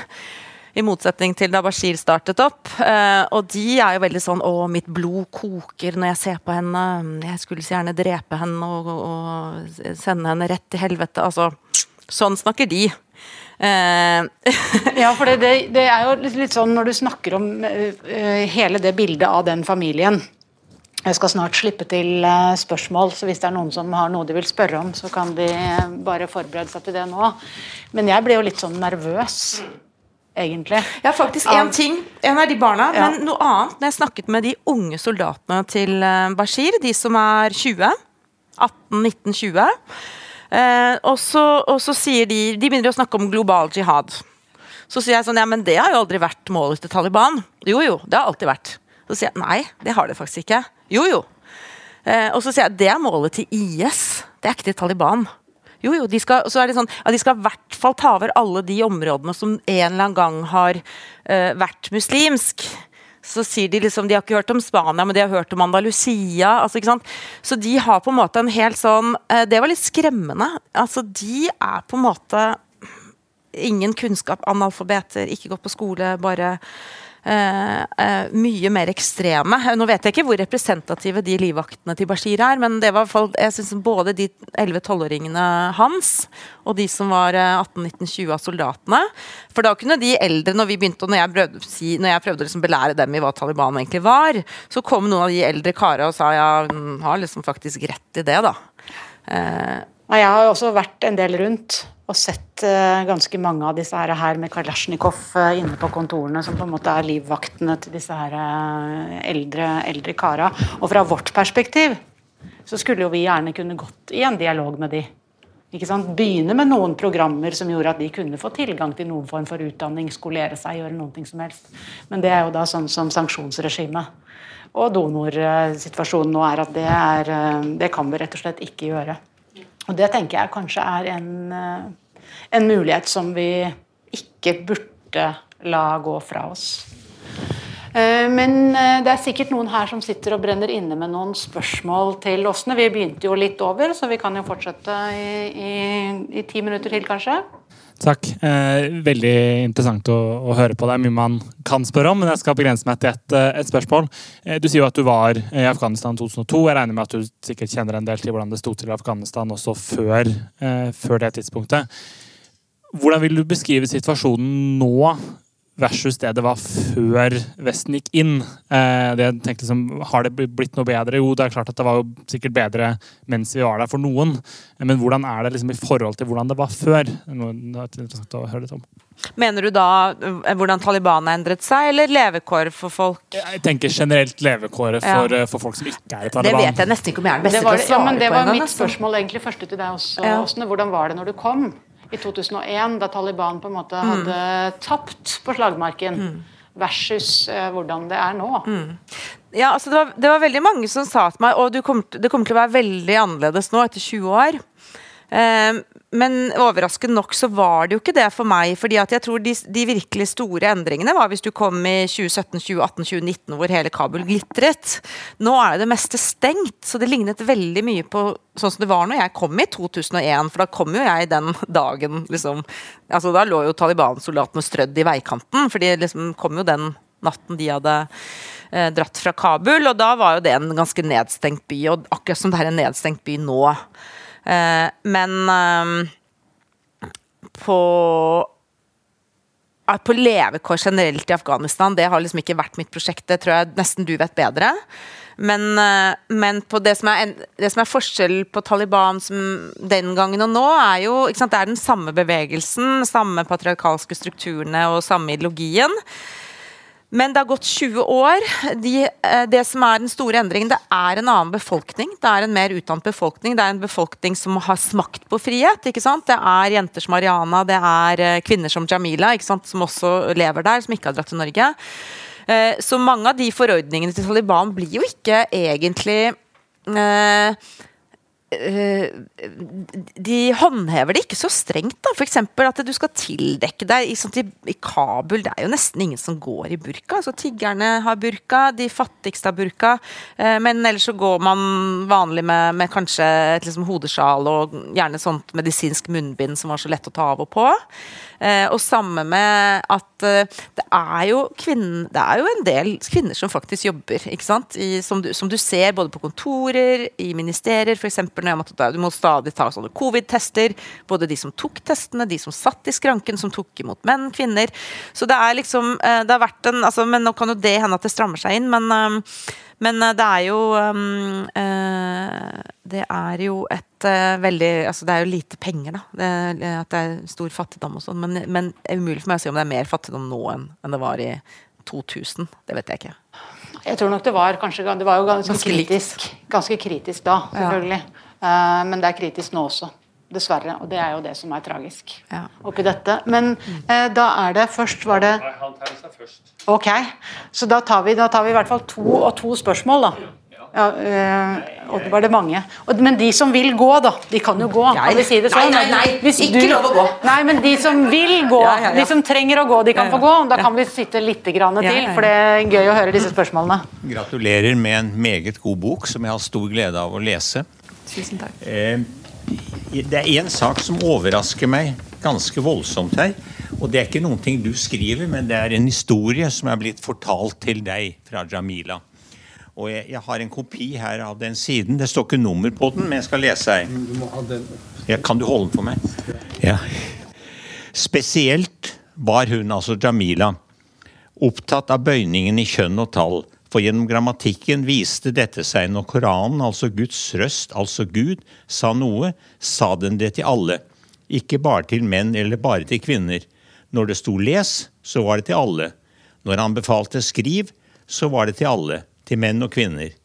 I motsetning til da Bashir startet opp. Og de er jo veldig sånn 'Å, mitt blod koker når jeg ser på henne'. 'Jeg skulle så gjerne drepe henne og, og sende henne rett til helvete'. Altså, sånn snakker de. Uh, ja, for det, det, er jo litt sånn når du snakker om uh, hele det bildet av den familien Jeg skal snart slippe til uh, spørsmål, så hvis det er noen som har noe de vil spørre om, så kan de bare forberede seg til det nå. Men jeg ble jo litt sånn nervøs. Egentlig. Ja, faktisk én ting. En av de barna. Ja. Men noe annet. Når jeg snakket med de unge soldatene til Bashir, de som er 20 18-19-20 Eh, og, så, og, så, sier de De begynner å snakke om global jihad. Så sier jeg sånn Ja, men det har jo aldri vært målet til Taliban. Jo, jo, det har alltid vært. Så sier jeg nei, det har det faktisk ikke. Jo, jo. Eh, og så sier jeg det er målet til IS. Det er ikke til Taliban. Jo, jo, de skal, så er det sånn, ja, de skal i hvert fall ta over alle de områdene som en eller annen gang har eh, vært muslimsk så sier de liksom De har ikke hørt om Spania, men de har hørt om Andalusia. Altså, ikke sant? Så de har på en måte en helt sånn eh, Det var litt skremmende. Altså, de er på en måte ingen kunnskap, analfabeter, ikke gått på skole, bare mye mer ekstreme. Nå vet jeg ikke hvor representative de livvaktene til Bashir er, men det var fall, jeg synes både de 11-12-åringene hans og de som var 18-19-20 av soldatene For da kunne de eldre, når vi begynte, når jeg prøvde, si, når jeg prøvde å liksom belære dem i hva Taliban egentlig var, så kom noen av de eldre karene og sa ja, hun har liksom faktisk rett i det, da. Uh, jeg har også vært en del rundt og sett uh, ganske mange av disse her, med Kalasjnikov uh, inne på kontorene, som på en måte er livvaktene til disse her uh, eldre, eldre kara. Og fra vårt perspektiv så skulle jo vi gjerne kunne gått i en dialog med de. Begynne med noen programmer som gjorde at de kunne få tilgang til noen form for utdanning, skolere seg, gjøre noe som helst. Men det er jo da sånn som sanksjonsregimet og donorsituasjonen nå er at det, er, det kan vi rett og slett ikke gjøre. Og det tenker jeg kanskje er en, eh, en mulighet som vi ikke burde la gå fra oss. Eh, men eh, det er sikkert noen her som sitter og brenner inne med noen spørsmål til Åsne. Vi begynte jo litt over, så vi kan jo fortsette i, i, i ti minutter til, kanskje. Takk. Eh, veldig interessant å, å, høre på. Det er mye man kan spørre om, men jeg skal begrense meg til ett et spørsmål. Eh, du sier jo at du var i Afghanistan 2002. Jeg regner med at du sikkert kjenner en del til hvordan det sto til i Afghanistan også før, eh, før det tidspunktet. Hvordan vil du beskrive situasjonen nå versus det det var før Vesten gikk inn. Eh, det jeg tenkte liksom, Har det blitt noe bedre? Jo, det er klart at det var jo sikkert bedre mens vi var der for noen. Men hvordan er det liksom i forhold til hvordan det var før? Noe det er interessant å høre litt om. Mener du da eh, hvordan Taliban har endret seg, eller levekår for folk? Jeg tenker generelt levekåret for, ja. Eh, for, folk som ikke er i Taliban. Det vet jeg nesten ikke om jeg er den beste til å svare på. ja, men Det var mitt spørsmål egentlig første til deg også, ja. Hvordan var det når du kom? I 2001, da Taliban på en måte mm. hadde tapt på slagmarken, mm. versus eh, hvordan det er nå. Mm. Ja, altså det var, det var, veldig mange som sa til meg og det kommer til å være veldig annerledes nå etter 20 år. Uh, men overraskende nok så var det jo ikke det for meg. fordi at jeg tror de, de virkelig store endringene var hvis du kom i 2017, 2018, 2019 hvor hele Kabul glitret. Nå er det meste stengt, så det lignet veldig mye på sånn som det var når jeg kom i 2001. For da kom jo jeg den dagen liksom altså Da lå jo Taliban-soldatene strødd i veikanten, for de liksom kom jo den natten de hadde eh, dratt fra Kabul. Og da var jo det en ganske nedstengt by, og akkurat som det er en nedstengt by nå. Eh, men ehm, på på levekår generelt i Afghanistan, det har liksom ikke vært mitt prosjekt. Det tror jeg nesten du vet bedre. Men, eh, men det, som er, det, som er, forskjell på Taliban den gangen og nå, er jo sant, Det er den samme bevegelsen, samme patriarkalske strukturene og samme ideologien. Men det har gått 20 år. De, eh, det som er den store endringen, det er en annen befolkning. Det er en mer utdannet befolkning. Det er en befolkning som har smakt på frihet. ikke sant? Det er jenter som Ariana, det er eh, kvinner som Jamila, ikke sant? som også lever der, som ikke har dratt til Norge. Eh, så mange av de forordningene til Taliban blir jo ikke egentlig eh, de håndhever det ikke så strengt. da, F.eks. at du skal tildekke deg. I, I, Kabul det er jo nesten ingen som går i burka. altså Tiggerne har burka, de fattigste har burka. Eh, men ellers så går man vanlig med, med kanskje et liksom hodesjal og gjerne sånt medisinsk munnbind som var så lett å ta av og på. Eh, og samme med at eh, det er jo kvinner, det er jo en del kvinner som faktisk jobber. ikke sant? I, som, du, som, du, ser både på kontorer, i ministerier f.eks. Du må stadig ta sånne covid-tester. Både de som tok testene, de som satt i skranken, som tok imot menn, kvinner. Så det er liksom eh, det har vært en, altså, Men nå kan jo det hende at det strammer seg inn, men men det er jo um, Det er jo et uh, veldig Altså det er jo lite penger, da. Det, at det er stor fattigdom og sånn. Men, men, det er umulig for meg å si om det er mer fattigdom nå enn, enn det var i 2000. Det vet jeg ikke. Jeg tror nok det var kanskje Det var jo ganske, ganske kritisk. Ganske kritisk da, selvfølgelig. Ja. Uh, men det er kritisk nå også. Dessverre. Og det er jo det som er tragisk ja. oppi dette. Men eh, da er det Først var det Ok. Så da tar vi, da tar vi i hvert fall to og to spørsmål, da. Ja, øh, og det var det mange. Og, men de som vil gå, da. De kan jo gå. Kan vi si det sånn? Nei, nei, nei. ikke du, lov å gå. Nei, men de som vil gå, ja, ja, de som trenger å gå, de kan få gå. Da kan vi sitte litt grann til, for det er gøy å høre disse spørsmålene. Gratulerer med en meget god bok som jeg har stor glede av å lese. Tusen takk. Eh, det er én sak som overrasker meg ganske voldsomt her. Og det er ikke noen ting du skriver, men det er en historie som er blitt fortalt til deg fra Jamila. Og jeg, jeg har en kopi her av den siden. Det står ikke nummer på den, men jeg skal lese her. Ja, kan du holde den for meg? Ja. Spesielt var hun, altså Jamila, opptatt av bøyningen i kjønn og tall. For gjennom grammatikken viste dette seg når Koranen, altså Guds røst, altså Gud, sa noe, sa den det til alle. Ikke bare til menn eller bare til kvinner. Når det sto 'les', så var det til alle. Når han befalte 'skriv', så var det til alle, til menn og kvinner.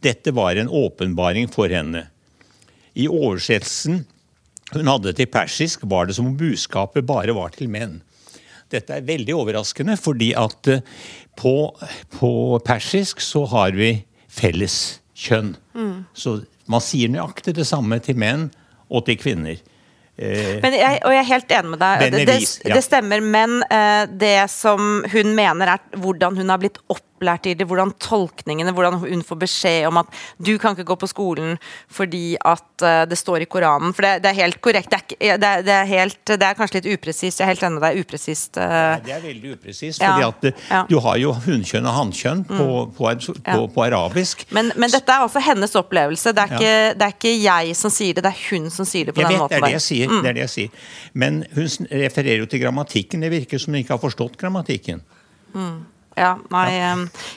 Dette var en åpenbaring for henne. I oversettelsen hun hadde til persisk, var det som om budskapet bare var til menn. Dette er veldig overraskende, fordi at eh, på, på persisk så har vi felles kjønn. Mm. Så man sier nøyaktig det samme til menn og til kvinner. Eh, men jeg, og jeg er helt enig med deg. Det, det, det, stemmer. Men uh, det som hun mener, er hvordan hun har blitt opp opplært i det, hvordan tolkningene, hvordan hun får beskjed om at du kan ikke gå på skolen fordi at uh, det står i Koranen. For det, det er helt korrekt. Det er, det, er, det er, helt, det er kanskje litt upresist. Jeg er helt enig med deg. Upresist. Uh, det er veldig upresist. Ja, fordi at eh, ja. du har jo hunnkjønn og hannkjønn på, mm. på, på, ja. på, arabisk. Men, men, dette er altså hennes opplevelse. Det er, ikke, det er, ikke, jeg som sier det, det er hun som sier det på jeg den vet, måten. Det er det jeg sier. Mm. det er det jeg sier. Men hun refererer jo til grammatikken. Det virker som hun ikke har forstått grammatikken. Mm. Ja, nei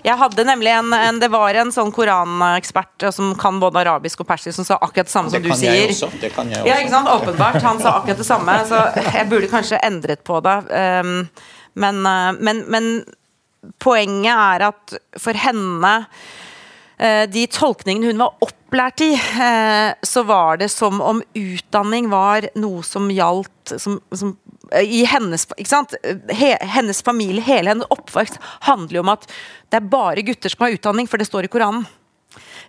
Jeg hadde nemlig en, en, Det var en sånn koranekspert som kan både arabisk og persisk, som sa akkurat det samme som det du sier. Også, det kan jeg også. Ja, ikke sant? Åpenbart. Han sa akkurat det samme. Så jeg burde kanskje endret på det. Men, uh, men, men poenget er at for henne uh, de tolkningene hun var opplært i, så var det som om utdanning var noe som gjaldt som, som i hennes, hennes familie, hele hennes oppvekst, handler jo om at det er bare gutter som har utdanning, for det står i Koranen.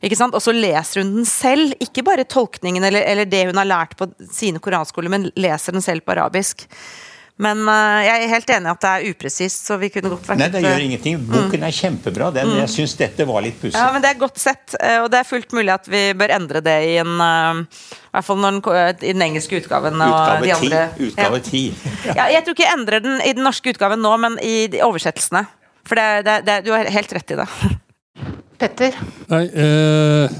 Ikke sant? Og så leser hun den selv, ikke bare tolkningen eller, eller det hun har lært på sine koranskoler, men leser den selv på arabisk. Men uh, jeg er helt enig at det er upresist. så vi kunne godt vært... Nei, det gjør ingenting. Boken mm. er kjempebra. Den, mm. Jeg syns dette var litt pussig. Ja, men det er godt sett, eh, og det er fullt mulig at vi bør endre det i en uh, I hvert fall den, i den engelske utgaven. Utgave 10. Utgave ti. Ja. ja. jeg tror ikke jeg endrer den i den norske utgaven nå, men i oversettelsene. For det, det, det, du har helt rett i det. Petter? Nei, eh,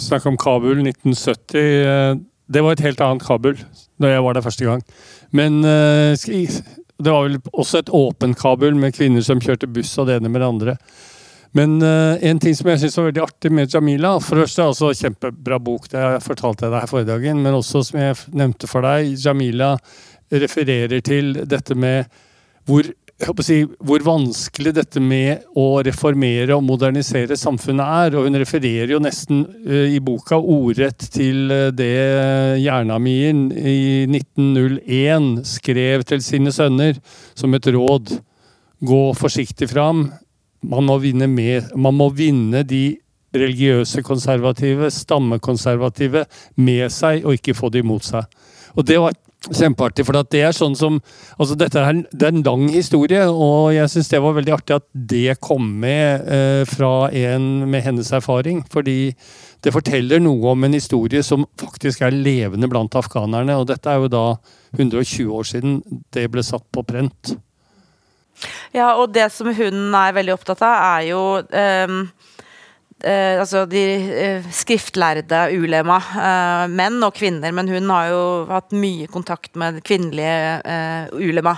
snakk om Kabul 1970. Eh, det var et helt annet Kabul da jeg var der første gang. Men uh, det var vel også et åpent kabel med kvinner som kjørte buss og det ene med det andre. Men uh, en ting som jeg syns var veldig artig med Jamila For det første altså kjempebra bok, det har jeg fortalt deg her forrige dagen. Men også, som jeg nevnte for deg, Jamila refererer til dette med hvor si, hvor vanskelig dette med å reformere og modernisere samfunnet er. Og hun refererer jo nesten uh, i boka ordrett til uh, det Jernamien i 1901 skrev til sine sønner som et råd. Gå forsiktig fram. Man må vinne, med, man må vinne de religiøse konservative, stammekonservative, med seg, og ikke få de mot seg. Og det var Kjempeartig. For det er sånn som altså Dette er, en lang historie, og jeg syns det var veldig artig at det kom med eh, fra en med hennes erfaring. Fordi det forteller noe om en historie som faktisk er levende blant afghanerne. Og dette er jo da 120 år siden det ble satt på prent. Ja, og det som hun er veldig opptatt av, er jo eh, eh, altså de eh, skriftlærde ulema, eh, menn og kvinner, men hun har jo hatt mye kontakt med kvinnelige eh, ulema.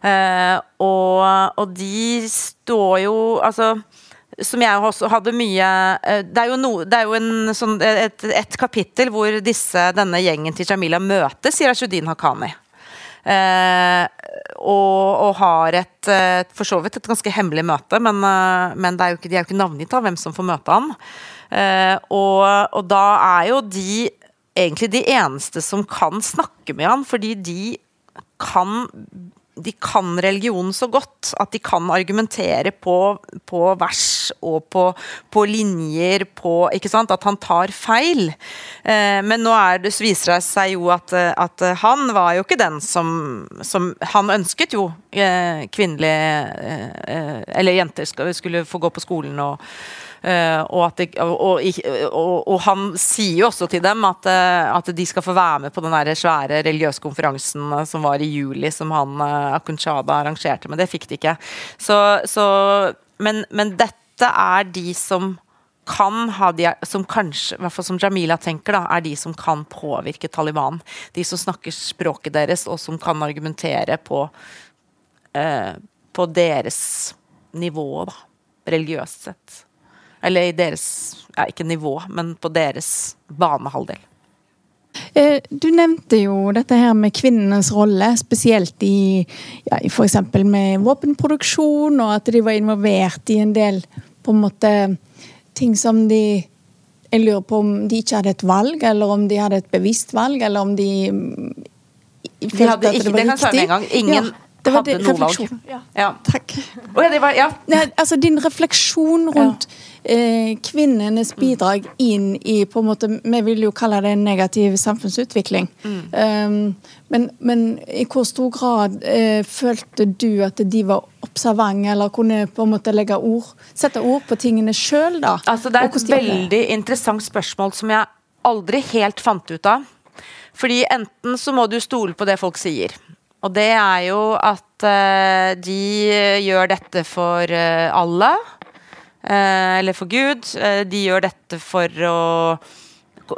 Eh, og, og, de står jo Altså som jeg også hadde mye eh, Det er jo, no, det er jo en, sånn, et, et, kapittel hvor disse, denne gjengen til Jamila møter Sirajudin Haqqani. Eh, og, og, har et, et, for så vidt et ganske hemmelig møte, men, eh, men er ikke, de er jo ikke navngitt av hvem som får møte han. Eh, og, og, da er jo de egentlig de eneste som kan snakke med han, fordi de kan de kan religionen så godt at de kan argumentere på, på vers og på, på, linjer på Ikke sant? At han tar feil. Eh, men nå det, viser det seg jo at, at, han var jo ikke den som, som Han ønsket jo eh, kvinnelige eh, Eller jenter skulle, få gå på skolen og og, de, og, og, og, han sier jo også til dem at, uh, at, de skal få være med på den der svære religiøse konferansen uh, som var i juli, som han akunshada arrangerte, men det fikk de ikke. Så, så, men, men, dette er de som kan ha de, som kanskje, hvert fall som Jamila tenker, da, er de som kan påvirke Taliban. De som snakker språket deres, og som kan argumentere på, på deres nivå, da, religiøst sett. Eller i deres ja, Ikke nivå, men på deres banehalvdel. Eh, du nevnte jo dette her med kvinnenes rolle, spesielt i, ja, f.eks. med våpenproduksjon, og at de var involvert i en del på en måte ting som de Jeg lurer på om de ikke hadde et valg, eller om de hadde et bevisst valg, eller om de følte de at det var var det riktig. En gang. Ingen ja, det hadde noe valg. Ja. ja. Takk. Oh, ja, var, ja. altså din refleksjon rundt kvinnenes bidrag inn i på en måte, Vi vil jo kalle det en negativ samfunnsutvikling. Mm. Um, men, men, i hvor stor grad eh, følte du at de var observante, eller kunne på en måte legge ord, sette ord på tingene sjøl? Altså, det er et veldig interessant spørsmål som jeg aldri helt fant ut av. Fordi enten så må du stole på det folk sier. Og det er jo at uh, de gjør dette for alle. Eh, eller for Gud. Eh, de gjør dette for å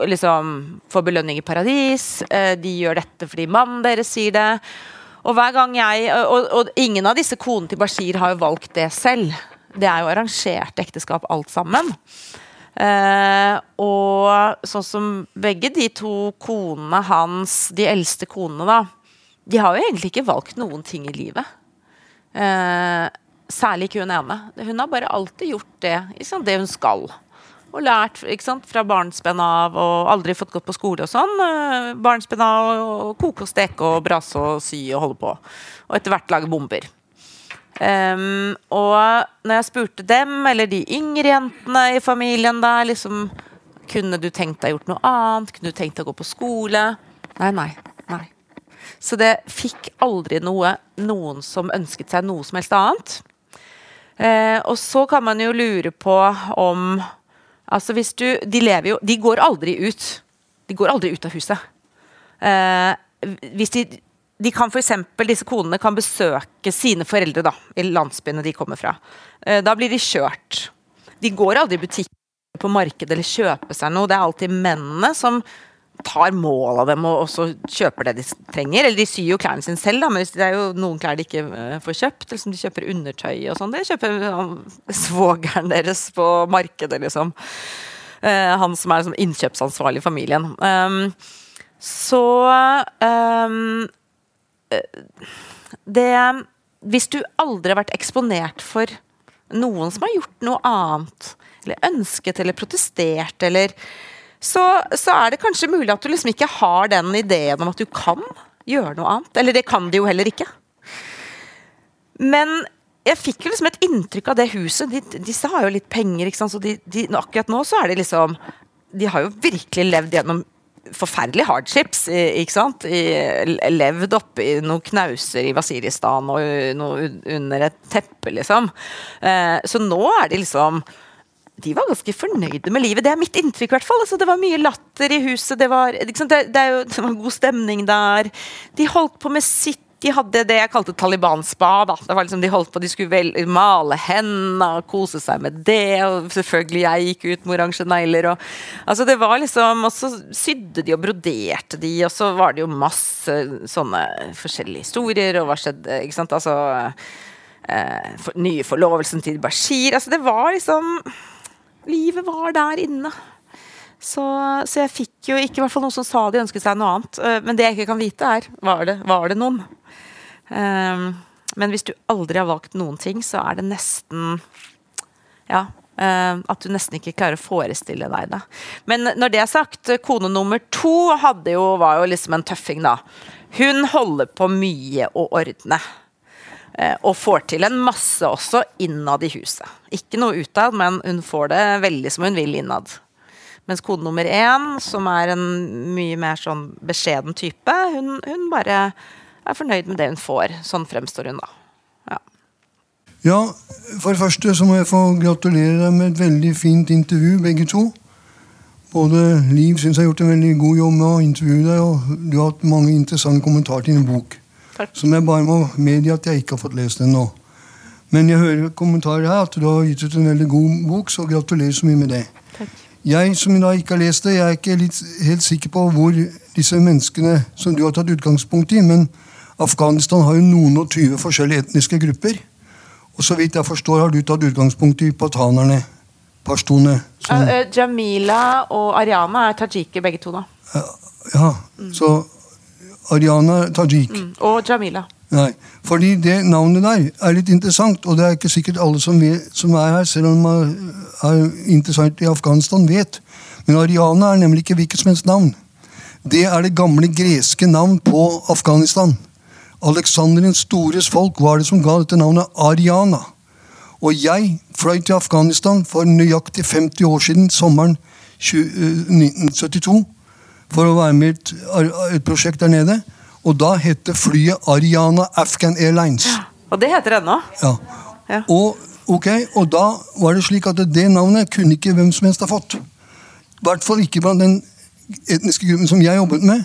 liksom få belønning i paradis. Eh, de gjør dette fordi mannen deres sier det. Og hver gang jeg og, og, ingen av disse konene til Bashir har jo valgt det selv. Det er jo arrangert ekteskap alt sammen. Eh, og sånn som begge de to konene hans, de eldste konene, da, de har jo egentlig ikke valgt noen ting i livet. Eh, Særlig ikke hun ene. Hun har bare alltid gjort det, sant, det hun skal. Og lært sant, fra barnsben av, og aldri fått gått på skole og sånn. Eh, barnsben av å koke og steke og brase og sy og holde på. Og etter hvert lage bomber. Um, og når jeg spurte dem, eller de yngre jentene i familien der, liksom Kunne du tenkt deg gjort noe annet? Kunne du tenkt deg å gå på skole? Nei, nei. nei. Så det fikk aldri noe noen som ønsket seg noe som helst annet. Eh, og så kan man jo lure på om Altså hvis du De lever jo De går aldri ut. De går aldri ut av huset. Eh, hvis de de kan for eksempel, Disse konene kan besøke sine foreldre da, i landsbyene de kommer fra. Eh, da blir de kjørt. De går aldri i butikk på markedet eller kjøper seg noe. Det er alltid mennene som tar mål av dem og også kjøper det de trenger. Eller de syr jo klærne sine selv, da, men det er jo noen klær de ikke uh, får kjøpt. Eller som de kjøper undertøy og sånn. Det kjøper svogeren deres på markedet, liksom. Uh, han som er liksom, innkjøpsansvarlig i familien. Um, så um, Det hvis du aldri har vært eksponert for noen som har gjort noe annet, eller ønsket eller protestert, eller så, så er det kanskje mulig at du liksom ikke har den ideen om at du kan gjøre noe annet. Eller det kan de jo heller ikke. Men jeg fikk jo liksom et inntrykk av det huset. De, disse har jo litt penger, ikke sant? så de, de, akkurat nå så er det liksom De har jo virkelig levd gjennom forferdelige hardships. ikke sant? Levd oppi noen knauser i Wasiristan og noe under et teppe, liksom. Eh, så nå er de liksom de var ganske fornøyde med livet. Det er mitt inntrykk. i hvert fall. Altså, det var mye latter i huset. Det var, det, det, er jo, det var god stemning der. De holdt på med sitt de hadde det jeg kalte Taliban-spa. Det var liksom De holdt på, de skulle vel, male hendene og kose seg med det. Og selvfølgelig jeg gikk ut med oransje negler. Og, altså det var liksom, og så sydde de og broderte de, og så var det jo masse sånne forskjellige historier. Og hva skjedde? ikke sant, altså eh, for, Nye forlovelsen til Bashir. altså Det var liksom Livet var der inne. Så, så, jeg fikk jo ikke hvert fall noen som sa de ønsket seg noe annet. Eh, men det jeg ikke kan vite, er var det, var det noen. Um, men hvis du aldri har valgt noen ting, så er det nesten Ja. Uh, at du nesten ikke klarer å forestille deg det. Men når det er sagt, kone nummer to jo, var jo liksom en tøffing, da. Hun holder på mye å ordne. Uh, og får til en masse også innad i huset. Ikke noe utad, men hun får det veldig som hun vil innad. Mens kode nummer én, som er en mye mer sånn beskjeden type, hun, hun bare er fornøyd med det hun får. Sånn fremstår hun, da. Ja, for det første så må jeg få gratulere deg med et veldig fint intervju, begge to. Både Liv syns jeg har gjort en veldig god jobb med å intervjue deg, og du har hatt mange interessante kommentarer til din bok. Takk. Som jeg bare må medgi at jeg ikke har fått lest ennå. Men jeg hører kommentarer her at du har gitt ut en veldig god bok, så gratulerer så mye med det. Takk. Jeg som da ikke har lest det, jeg er ikke helt sikker på hvor disse menneskene som du har tatt utgangspunkt i, men Afghanistan har jo noen og tyve forskjellige etniske grupper. Og så vidt jeg forstår, har du tatt utgangspunkt i patanerne. Pashtunene. Uh, uh, Jamila og Ariana er tajiker begge to, da. Uh, ja, mm. så Ariana tajik. Mm. Og Jamila. Nei, fordi det navnet der er litt interessant, og det er ikke sikkert alle som, vet, som er her, selv om man er interessant i Afghanistan, vet. Men Ariana er nemlig ikke hvilket som helst navn. Det er det gamle greske navn på Afghanistan. Aleksander den stores folk var det som ga dette navnet Ariana. Og jeg fløy til Afghanistan for nøyaktig 50 år siden, sommeren 1972, eh, for å være med i et, et, prosjekt der nede. Og da het flyet Ariana Afghan Airlines. Ja, og det heter det ennå? Ja. ja. Og, okay, og da var det slik at det navnet kunne ikke hvem som helst ha fått. I hvert fall ikke blant den etniske gruppen som jeg jobbet med.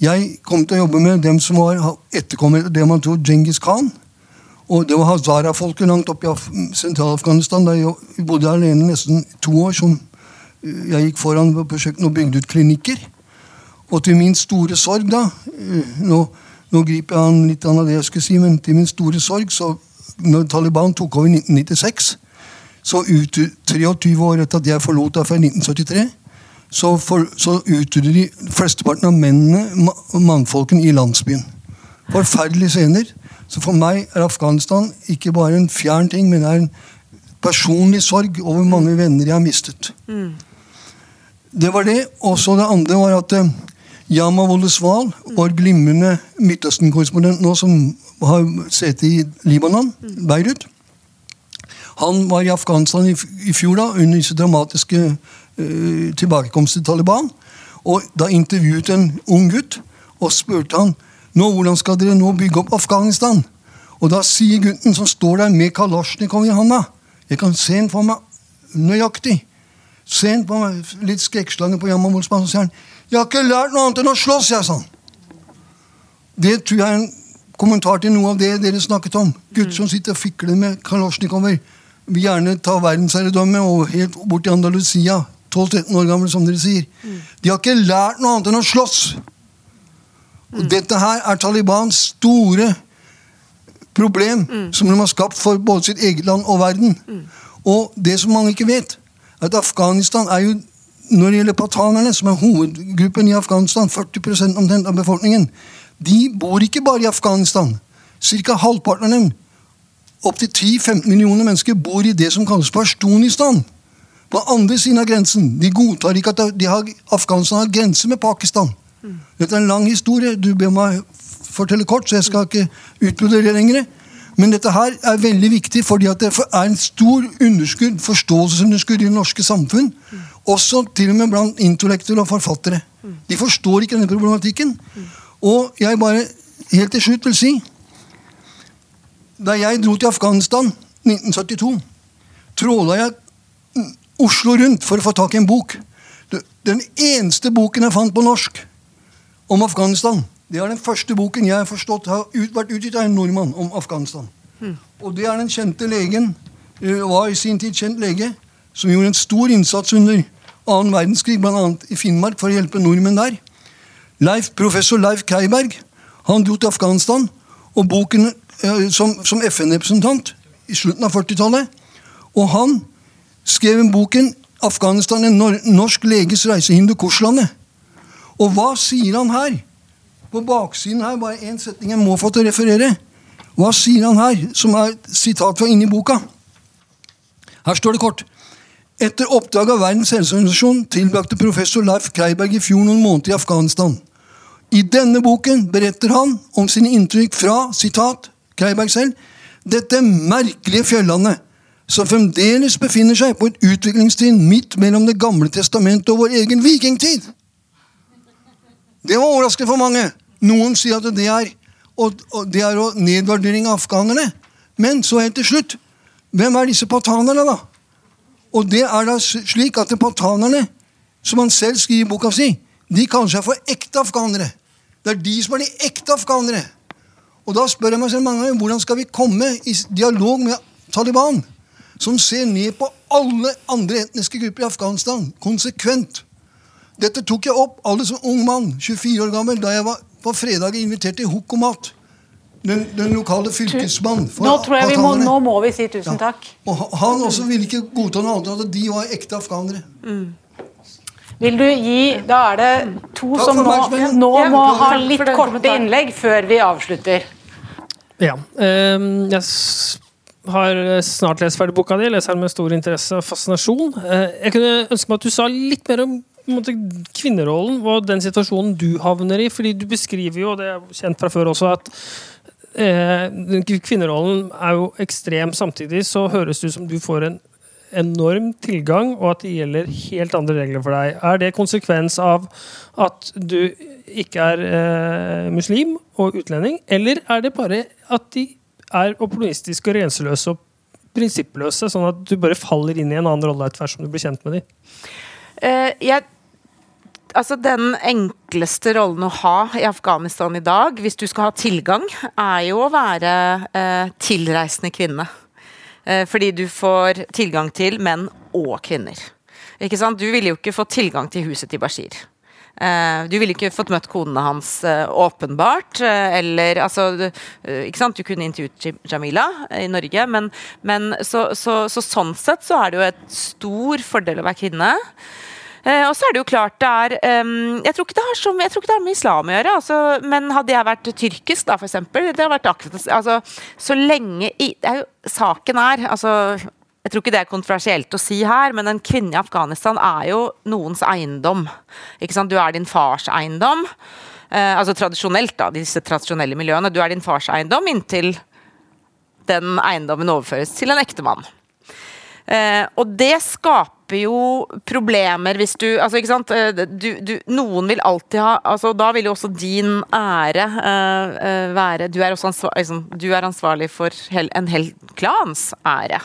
Jeg kom til å jobbe med dem som var etterkommere det man tror Djengis Khan. Og det var Hazara-folket langt oppe i Sentral-Afghanistan. Der jeg bodde alene nesten to år. som eh, Jeg gikk foran på prosjektene og bygde ut klinikker. Og til min store sorg, da eh, Nå, nå griper jeg an litt av det jeg skulle si, men til min store sorg, så når Taliban tok over i 1996, så ut, 23 år etter at jeg forlot der fra 1973 så, for, så utgjorde de flesteparten av mennene mannfolken i landsbyen. Forferdelige scener. Så for meg er Afghanistan ikke bare en fjern ting, men er en personlig sorg over mange venner jeg har mistet. Mm. Det var det. Og så det andre var at uh, Yama Wolleswal, vår glimrende Midtøsten-korrespondent nå, som har sete i Libanon, Beirut Han var i Afghanistan i, fjor da, under disse dramatiske uh, tilbakekomst til Taliban. Og Da intervjuet en ung gutt og spurte han nå, hvordan skal dere nå bygge opp Afghanistan. Og Da sier gutten som står der med Kalasjnikov i handa Jeg kan se han for meg nøyaktig. Se han på meg, litt skrekkslange på Jammervoldsbanen, så sier han 'Jeg har ikke lært noe annet enn å slåss', jeg, sa han. Det tror jeg er en kommentar til noe av det dere snakket om. Gutter som sitter og fikler med kalasjnikover. Vil gjerne ta verdensherredømme og helt bort til Andalusia 12-13 år gamle, som dere sier. De har ikke lært noe annet enn å slåss. Og dette her er Talibans store problem, som de har skapt for både sitt eget land og verden. Og det som mange ikke vet, er at Afghanistan er jo når det gjelder patanerne, som er hovedgruppen i Afghanistan, 40 omtrent av befolkningen, de bor ikke bare i Afghanistan. Cirka halvparten av dem opptil 10-15 millioner mennesker bor i det som kalles Pashtunistan. På andre siden av grensen. De godtar ikke at de har, Afghanistan har grense med Pakistan. Dette er en lang historie. Du ber meg fortelle kort, så jeg skal ikke utbrodere lenger. Men dette her er veldig viktig, fordi det er en stor underskudd, forståelsesunderskudd i det norske samfunn. Også til og med blant intellektuelle og forfattere. De forstår ikke denne problematikken. Og jeg bare helt til slutt vil si Da jeg dro til Afghanistan 1972, tråla jeg Oslo rundt for å få tak i en bok. Den eneste boken jeg fant på norsk om Afghanistan, det er den første boken jeg har forstått har vært utgitt av en nordmann om Afghanistan. Og det er den kjente legen, eh, var i sin tid kjent lege, som gjorde en stor innsats under annen verdenskrig, bl.a. i Finnmark, for å hjelpe nordmenn der. Leif, professor Leif Keiberg han dro til Afghanistan og boken eh, som, som FN-representant i slutten av 40-tallet. Og han skrev en boken 'Afghanistan en norsk leges reise i Hindukushlandet'. Og hva sier han her? På baksiden her, bare én setning jeg må få til å referere. Hva sier han her, som er sitat fra inni boka? Her står det kort. Etter oppdrag av Verdens helseorganisasjon tilbrakte professor Leif Kreiberg i fjor noen måneder i Afghanistan. I denne boken beretter han om sine inntrykk fra sitat, Kreiberg selv, dette merkelige fjellandet, som fremdeles befinner seg på et utviklingstrinn midt mellom Det gamle testamentet og vår egen vikingtid. Det var overraskende for mange. Noen sier at det er, og, og det er nedvurdering av afghanerne. Men så helt til slutt hvem er disse patanerne, da? Og det er da slik at patanerne, som han selv skriver i boka si, de kaller seg for ekte afghanere. Det er de som er de ekte afghanere. Og da spør jeg meg selv mange ganger hvordan skal vi komme i dialog med Taliban, som ser ned på alle andre etniske grupper i Afghanistan konsekvent. Dette tok jeg opp alle som ung mann, 24 år gammel, da jeg var på fredag invitert til Hukomat. Den, den, lokale fylkesmann. Nå tror jeg vi må, nå må vi si tusen ja. takk. Og Han også ville ikke godta noe annet enn at de var ekte afghanere. Mm. Vil du gi Da er det to som nå, nå må ha litt korte innlegg før vi avslutter. Ja. Um, jeg har snart lest ferdig boka di, leser den med stor interesse og fascinasjon. Uh, jeg kunne ønske meg at du sa litt mer om måte, kvinnerollen og den situasjonen du havner i. fordi du beskriver jo, og det er kjent fra før også, at eh, kvinnerollen er jo ekstrem. Samtidig så høres det ut som du får en enorm tilgang, og at det gjelder helt andre regler for deg. Er det konsekvens av at du ikke er eh, muslim og utlending, eller er det bare at de er opportunistiske og renseløse og prinsippløse, sånn at du bare faller inn i en annen rolle etter hvert som du blir kjent med dem? Uh, jeg altså Den enkleste rollen å ha i Afghanistan i dag, hvis du skal ha tilgang, er jo å være eh, tilreisende kvinne. Eh, fordi du får tilgang til menn og kvinner. Ikke sant? Du ville jo ikke fått tilgang til huset til Bashir. Eh, du ville ikke fått møtt konene hans uh, åpenbart. Uh, eller altså Ikke sant, du kunne intervjuet Jamila i Norge, men, men så, så, så, sånn sett så er det jo et stor fordel å være kvinne. Eh, og så er det jo klart det er um, jeg, tror så, jeg tror ikke det har med islam å gjøre. Altså, men hadde jeg vært tyrkisk, da, for eksempel det har vært akkurat, altså, Så lenge i, er jo, Saken er altså, jeg tror ikke det er kontroversielt å si her, men en kvinne i Afghanistan er jo noens eiendom. Du er din fars eiendom. Eh, altså tradisjonelt, da, disse tradisjonelle miljøene. Du er din fars eiendom inntil den eiendommen overføres til en ektemann. Eh, og det skaper jo problemer hvis du altså ikke sant, eh, du, du, Noen vil alltid ha altså Da vil jo også din ære uh, være du er, ansvar, liksom, du er, ansvarlig for hel, en hel klans ære.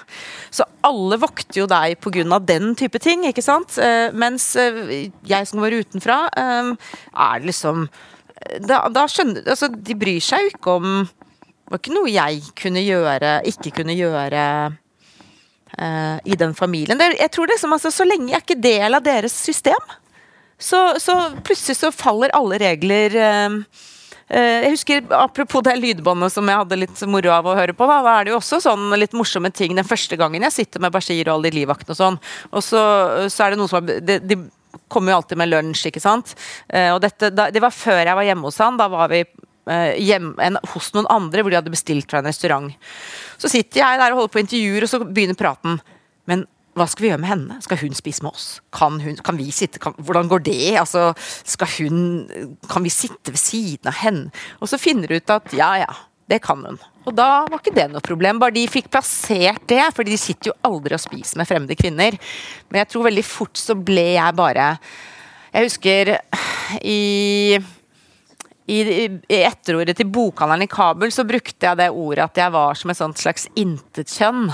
Så alle vokter jo deg pga. den type ting, ikke sant? Uh, mens uh, jeg som går utenfra, er liksom da, da skjønner altså, De bryr seg jo ikke om Det var ikke noe jeg kunne gjøre, ikke kunne gjøre uh, i den familien. Det, jeg tror liksom, altså, Så lenge jeg er ikke del av deres system, så, så plutselig så faller alle regler uh, jeg husker, Apropos det lydbåndet som jeg hadde litt moro av å høre på, da, er det jo også sånn litt morsomme ting den første gangen jeg sitter med Bashir og alle de livvaktene og sånn. Og så, så, er det noen som har de, de kommer jo alltid med lunsj, ikke sant. og dette, da, Det var før jeg var hjemme hos han. Da var vi hjem, en, hos noen andre, hvor de hadde bestilt fra en restaurant. Så sitter jeg der og holder på intervjuer, og så begynner praten. Men hva skal vi gjøre med henne? Skal hun spise med oss? Kan, hun, kan vi sitte, kan, hvordan går det? Altså, skal hun, kan vi sitte ved siden av henne? Og så finner du ut at ja, ja, det kan hun. Og da var ikke det noe problem, bare de fikk plassert det. For de sitter jo aldri og spiser med fremmede kvinner. Men jeg tror veldig fort så ble jeg bare Jeg husker i i, i etterordet til bokhandleren i Kabul så brukte jeg det ordet at jeg var som et slags intetkjønn.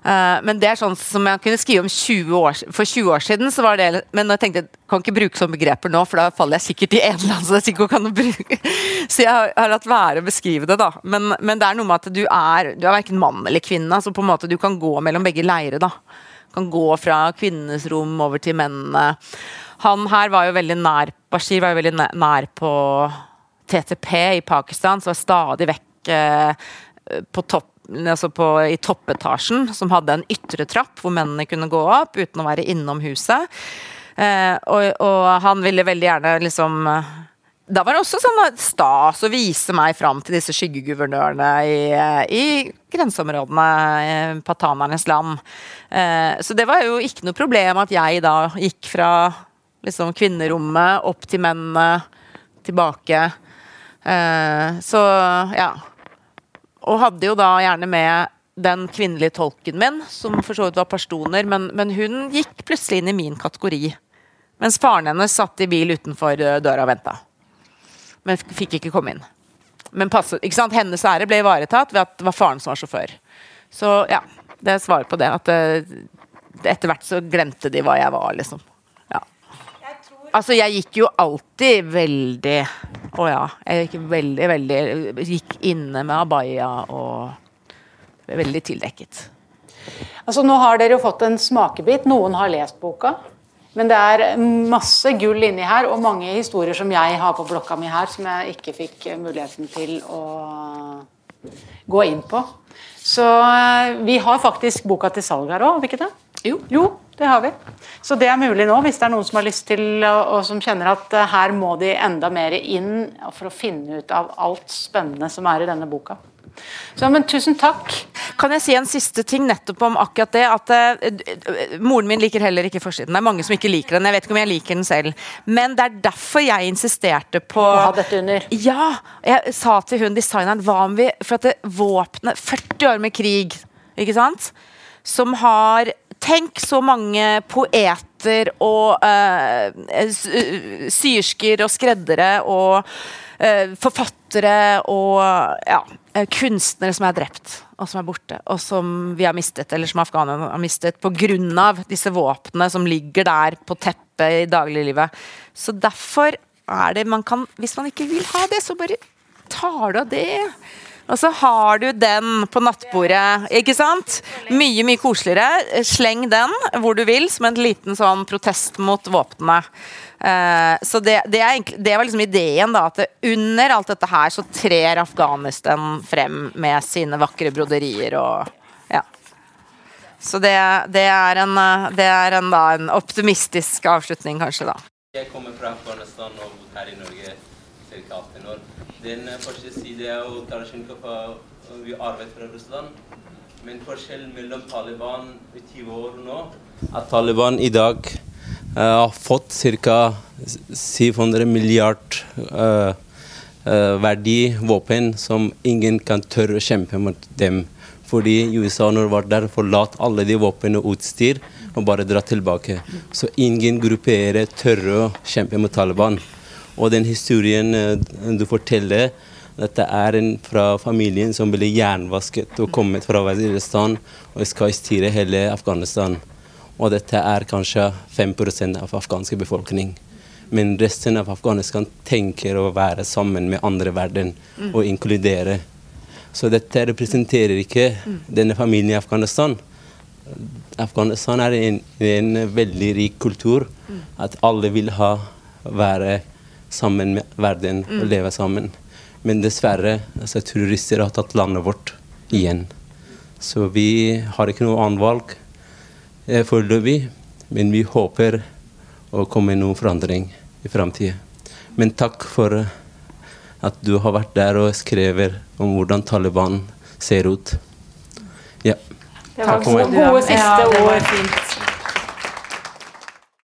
Uh, men det er sånn som jeg kunne skrive om 20 år, for 20 år siden. Så var det, men jeg tenkte jeg kan ikke bruke sånne begreper nå, for da faller jeg sikkert i en eller annen. Så, det sikkert kan bruke. så jeg har, har latt være å beskrive det, da. Men, men, det er noe med at du er du er verken mann eller kvinne. Så på en måte du kan gå mellom begge leirer. da. Kan gå fra kvinnenes rom over til mennene. Han her var jo veldig nær Bashir var jo veldig nær på TTP i Pakistan, som var stadig vekk eh, på topp altså på, i toppetasjen, som hadde en ytre trapp hvor mennene kunne gå opp uten å være innom huset. Eh, og, og, han ville veldig gjerne liksom Da var det også sånn stas å vise meg fram til disse skyggeguvernørene i, i grenseområdene, i patanernes land. Eh, så det var jo ikke noe problem at jeg da gikk fra liksom kvinnerommet opp til mennene, tilbake. Eh, så ja. Og hadde jo da gjerne med den kvinnelige tolken min, som for så vidt var personer, men, men, hun gikk plutselig inn i min kategori. Mens faren hennes satt i bil utenfor eh, døra og venta. Men fikk ikke komme inn. Men passet, ikke sant? hennes ære ble ivaretatt ved at det var faren som var sjåfør. Så ja, det er svaret på det. At eh, etter hvert så glemte de hva jeg var, liksom. Altså, jeg gikk jo alltid veldig Å ja. Jeg gikk veldig, veldig Gikk inne med abaya og veldig tildekket. Altså, nå har dere jo fått en smakebit. Noen har lest boka. Men det er masse gull inni her, og mange historier som jeg har på blokka mi her, som jeg ikke fikk muligheten til å gå inn på. Så eh, vi har faktisk boka til salg her òg, har vi ikke det? Jo. jo. Det har vi. Så det er mulig nå, hvis det er noen som har lyst til og som kjenner at eh, her må de enda mer inn for å finne ut av alt spennende som er i denne boka. Så, men tusen takk. Kan jeg si en siste ting nettopp om akkurat det? At uh, Moren min liker heller ikke forsiden. Det er mange som ikke liker den. Jeg vet ikke om jeg liker den selv. Men det er derfor jeg insisterte på Å ha dette under. Ja. Jeg sa til hun designeren hva om vi For at våpenet 40 år med krig, ikke sant? Som har Tenk så mange poeter og uh, syrsker og skreddere og uh, forfattere og ja, kunstnere som er drept og som er borte, og som vi har mistet, eller som afghanerne har mistet, pga. disse våpnene som ligger der på teppet i dagliglivet. Så derfor er det man kan Hvis man ikke vil ha det, så bare tar du av det. Og så har du den på nattbordet, ikke sant? Mye, mye koseligere. Sleng den hvor du vil, som en liten sånn protest mot våpnene. Uh, så det, det, egentlig, det, var liksom ideen, da. At under alt dette her så trer Afghanistan frem med sine vakre broderier og Ja. Så det, er, en, det er en, da, en optimistisk avslutning, kanskje, da. Jeg kommer fra Afghanistan og bor her i Norge ca. 18 år. Den første side er jo Tarasjenko vi arvet fra Russland. Men forskjellen mellom Taliban i 20 år nå at Taliban i dag uh, har fått ca. 700 milliard uh, uh, verdi våpen som ingen kan tørre å kjempe mot dem. Fordi USA når de var der, forlot alle de våpnene og utstyr og bare dra tilbake. Så ingen grupperer tørre å kjempe mot Taliban. Og den historien eh, du forteller, dette er en fra familien som ble jernvasket og kommet fra Waziristan og skal styre hele Afghanistan. Og dette er kanskje 5% av afghanske befolkning. Men resten av Afghanistan tenker å være sammen med andre verden mm. og inkludere. Så dette representerer ikke denne familien i Afghanistan. Afghanistan er en, en veldig rik kultur. Mm. At alle vil ha være sammen med verden og mm. leve sammen. Men dessverre, altså, terrorister har tatt landet vårt igjen. Så vi har ikke noe annet valg eh, foreløpig. Men vi håper å komme noen forandring i framtida. Men takk for at du har vært der og skrevet om hvordan Taliban ser ut. Ja. Det var Takk for meg. gode, gode siste Ja, ord. fint.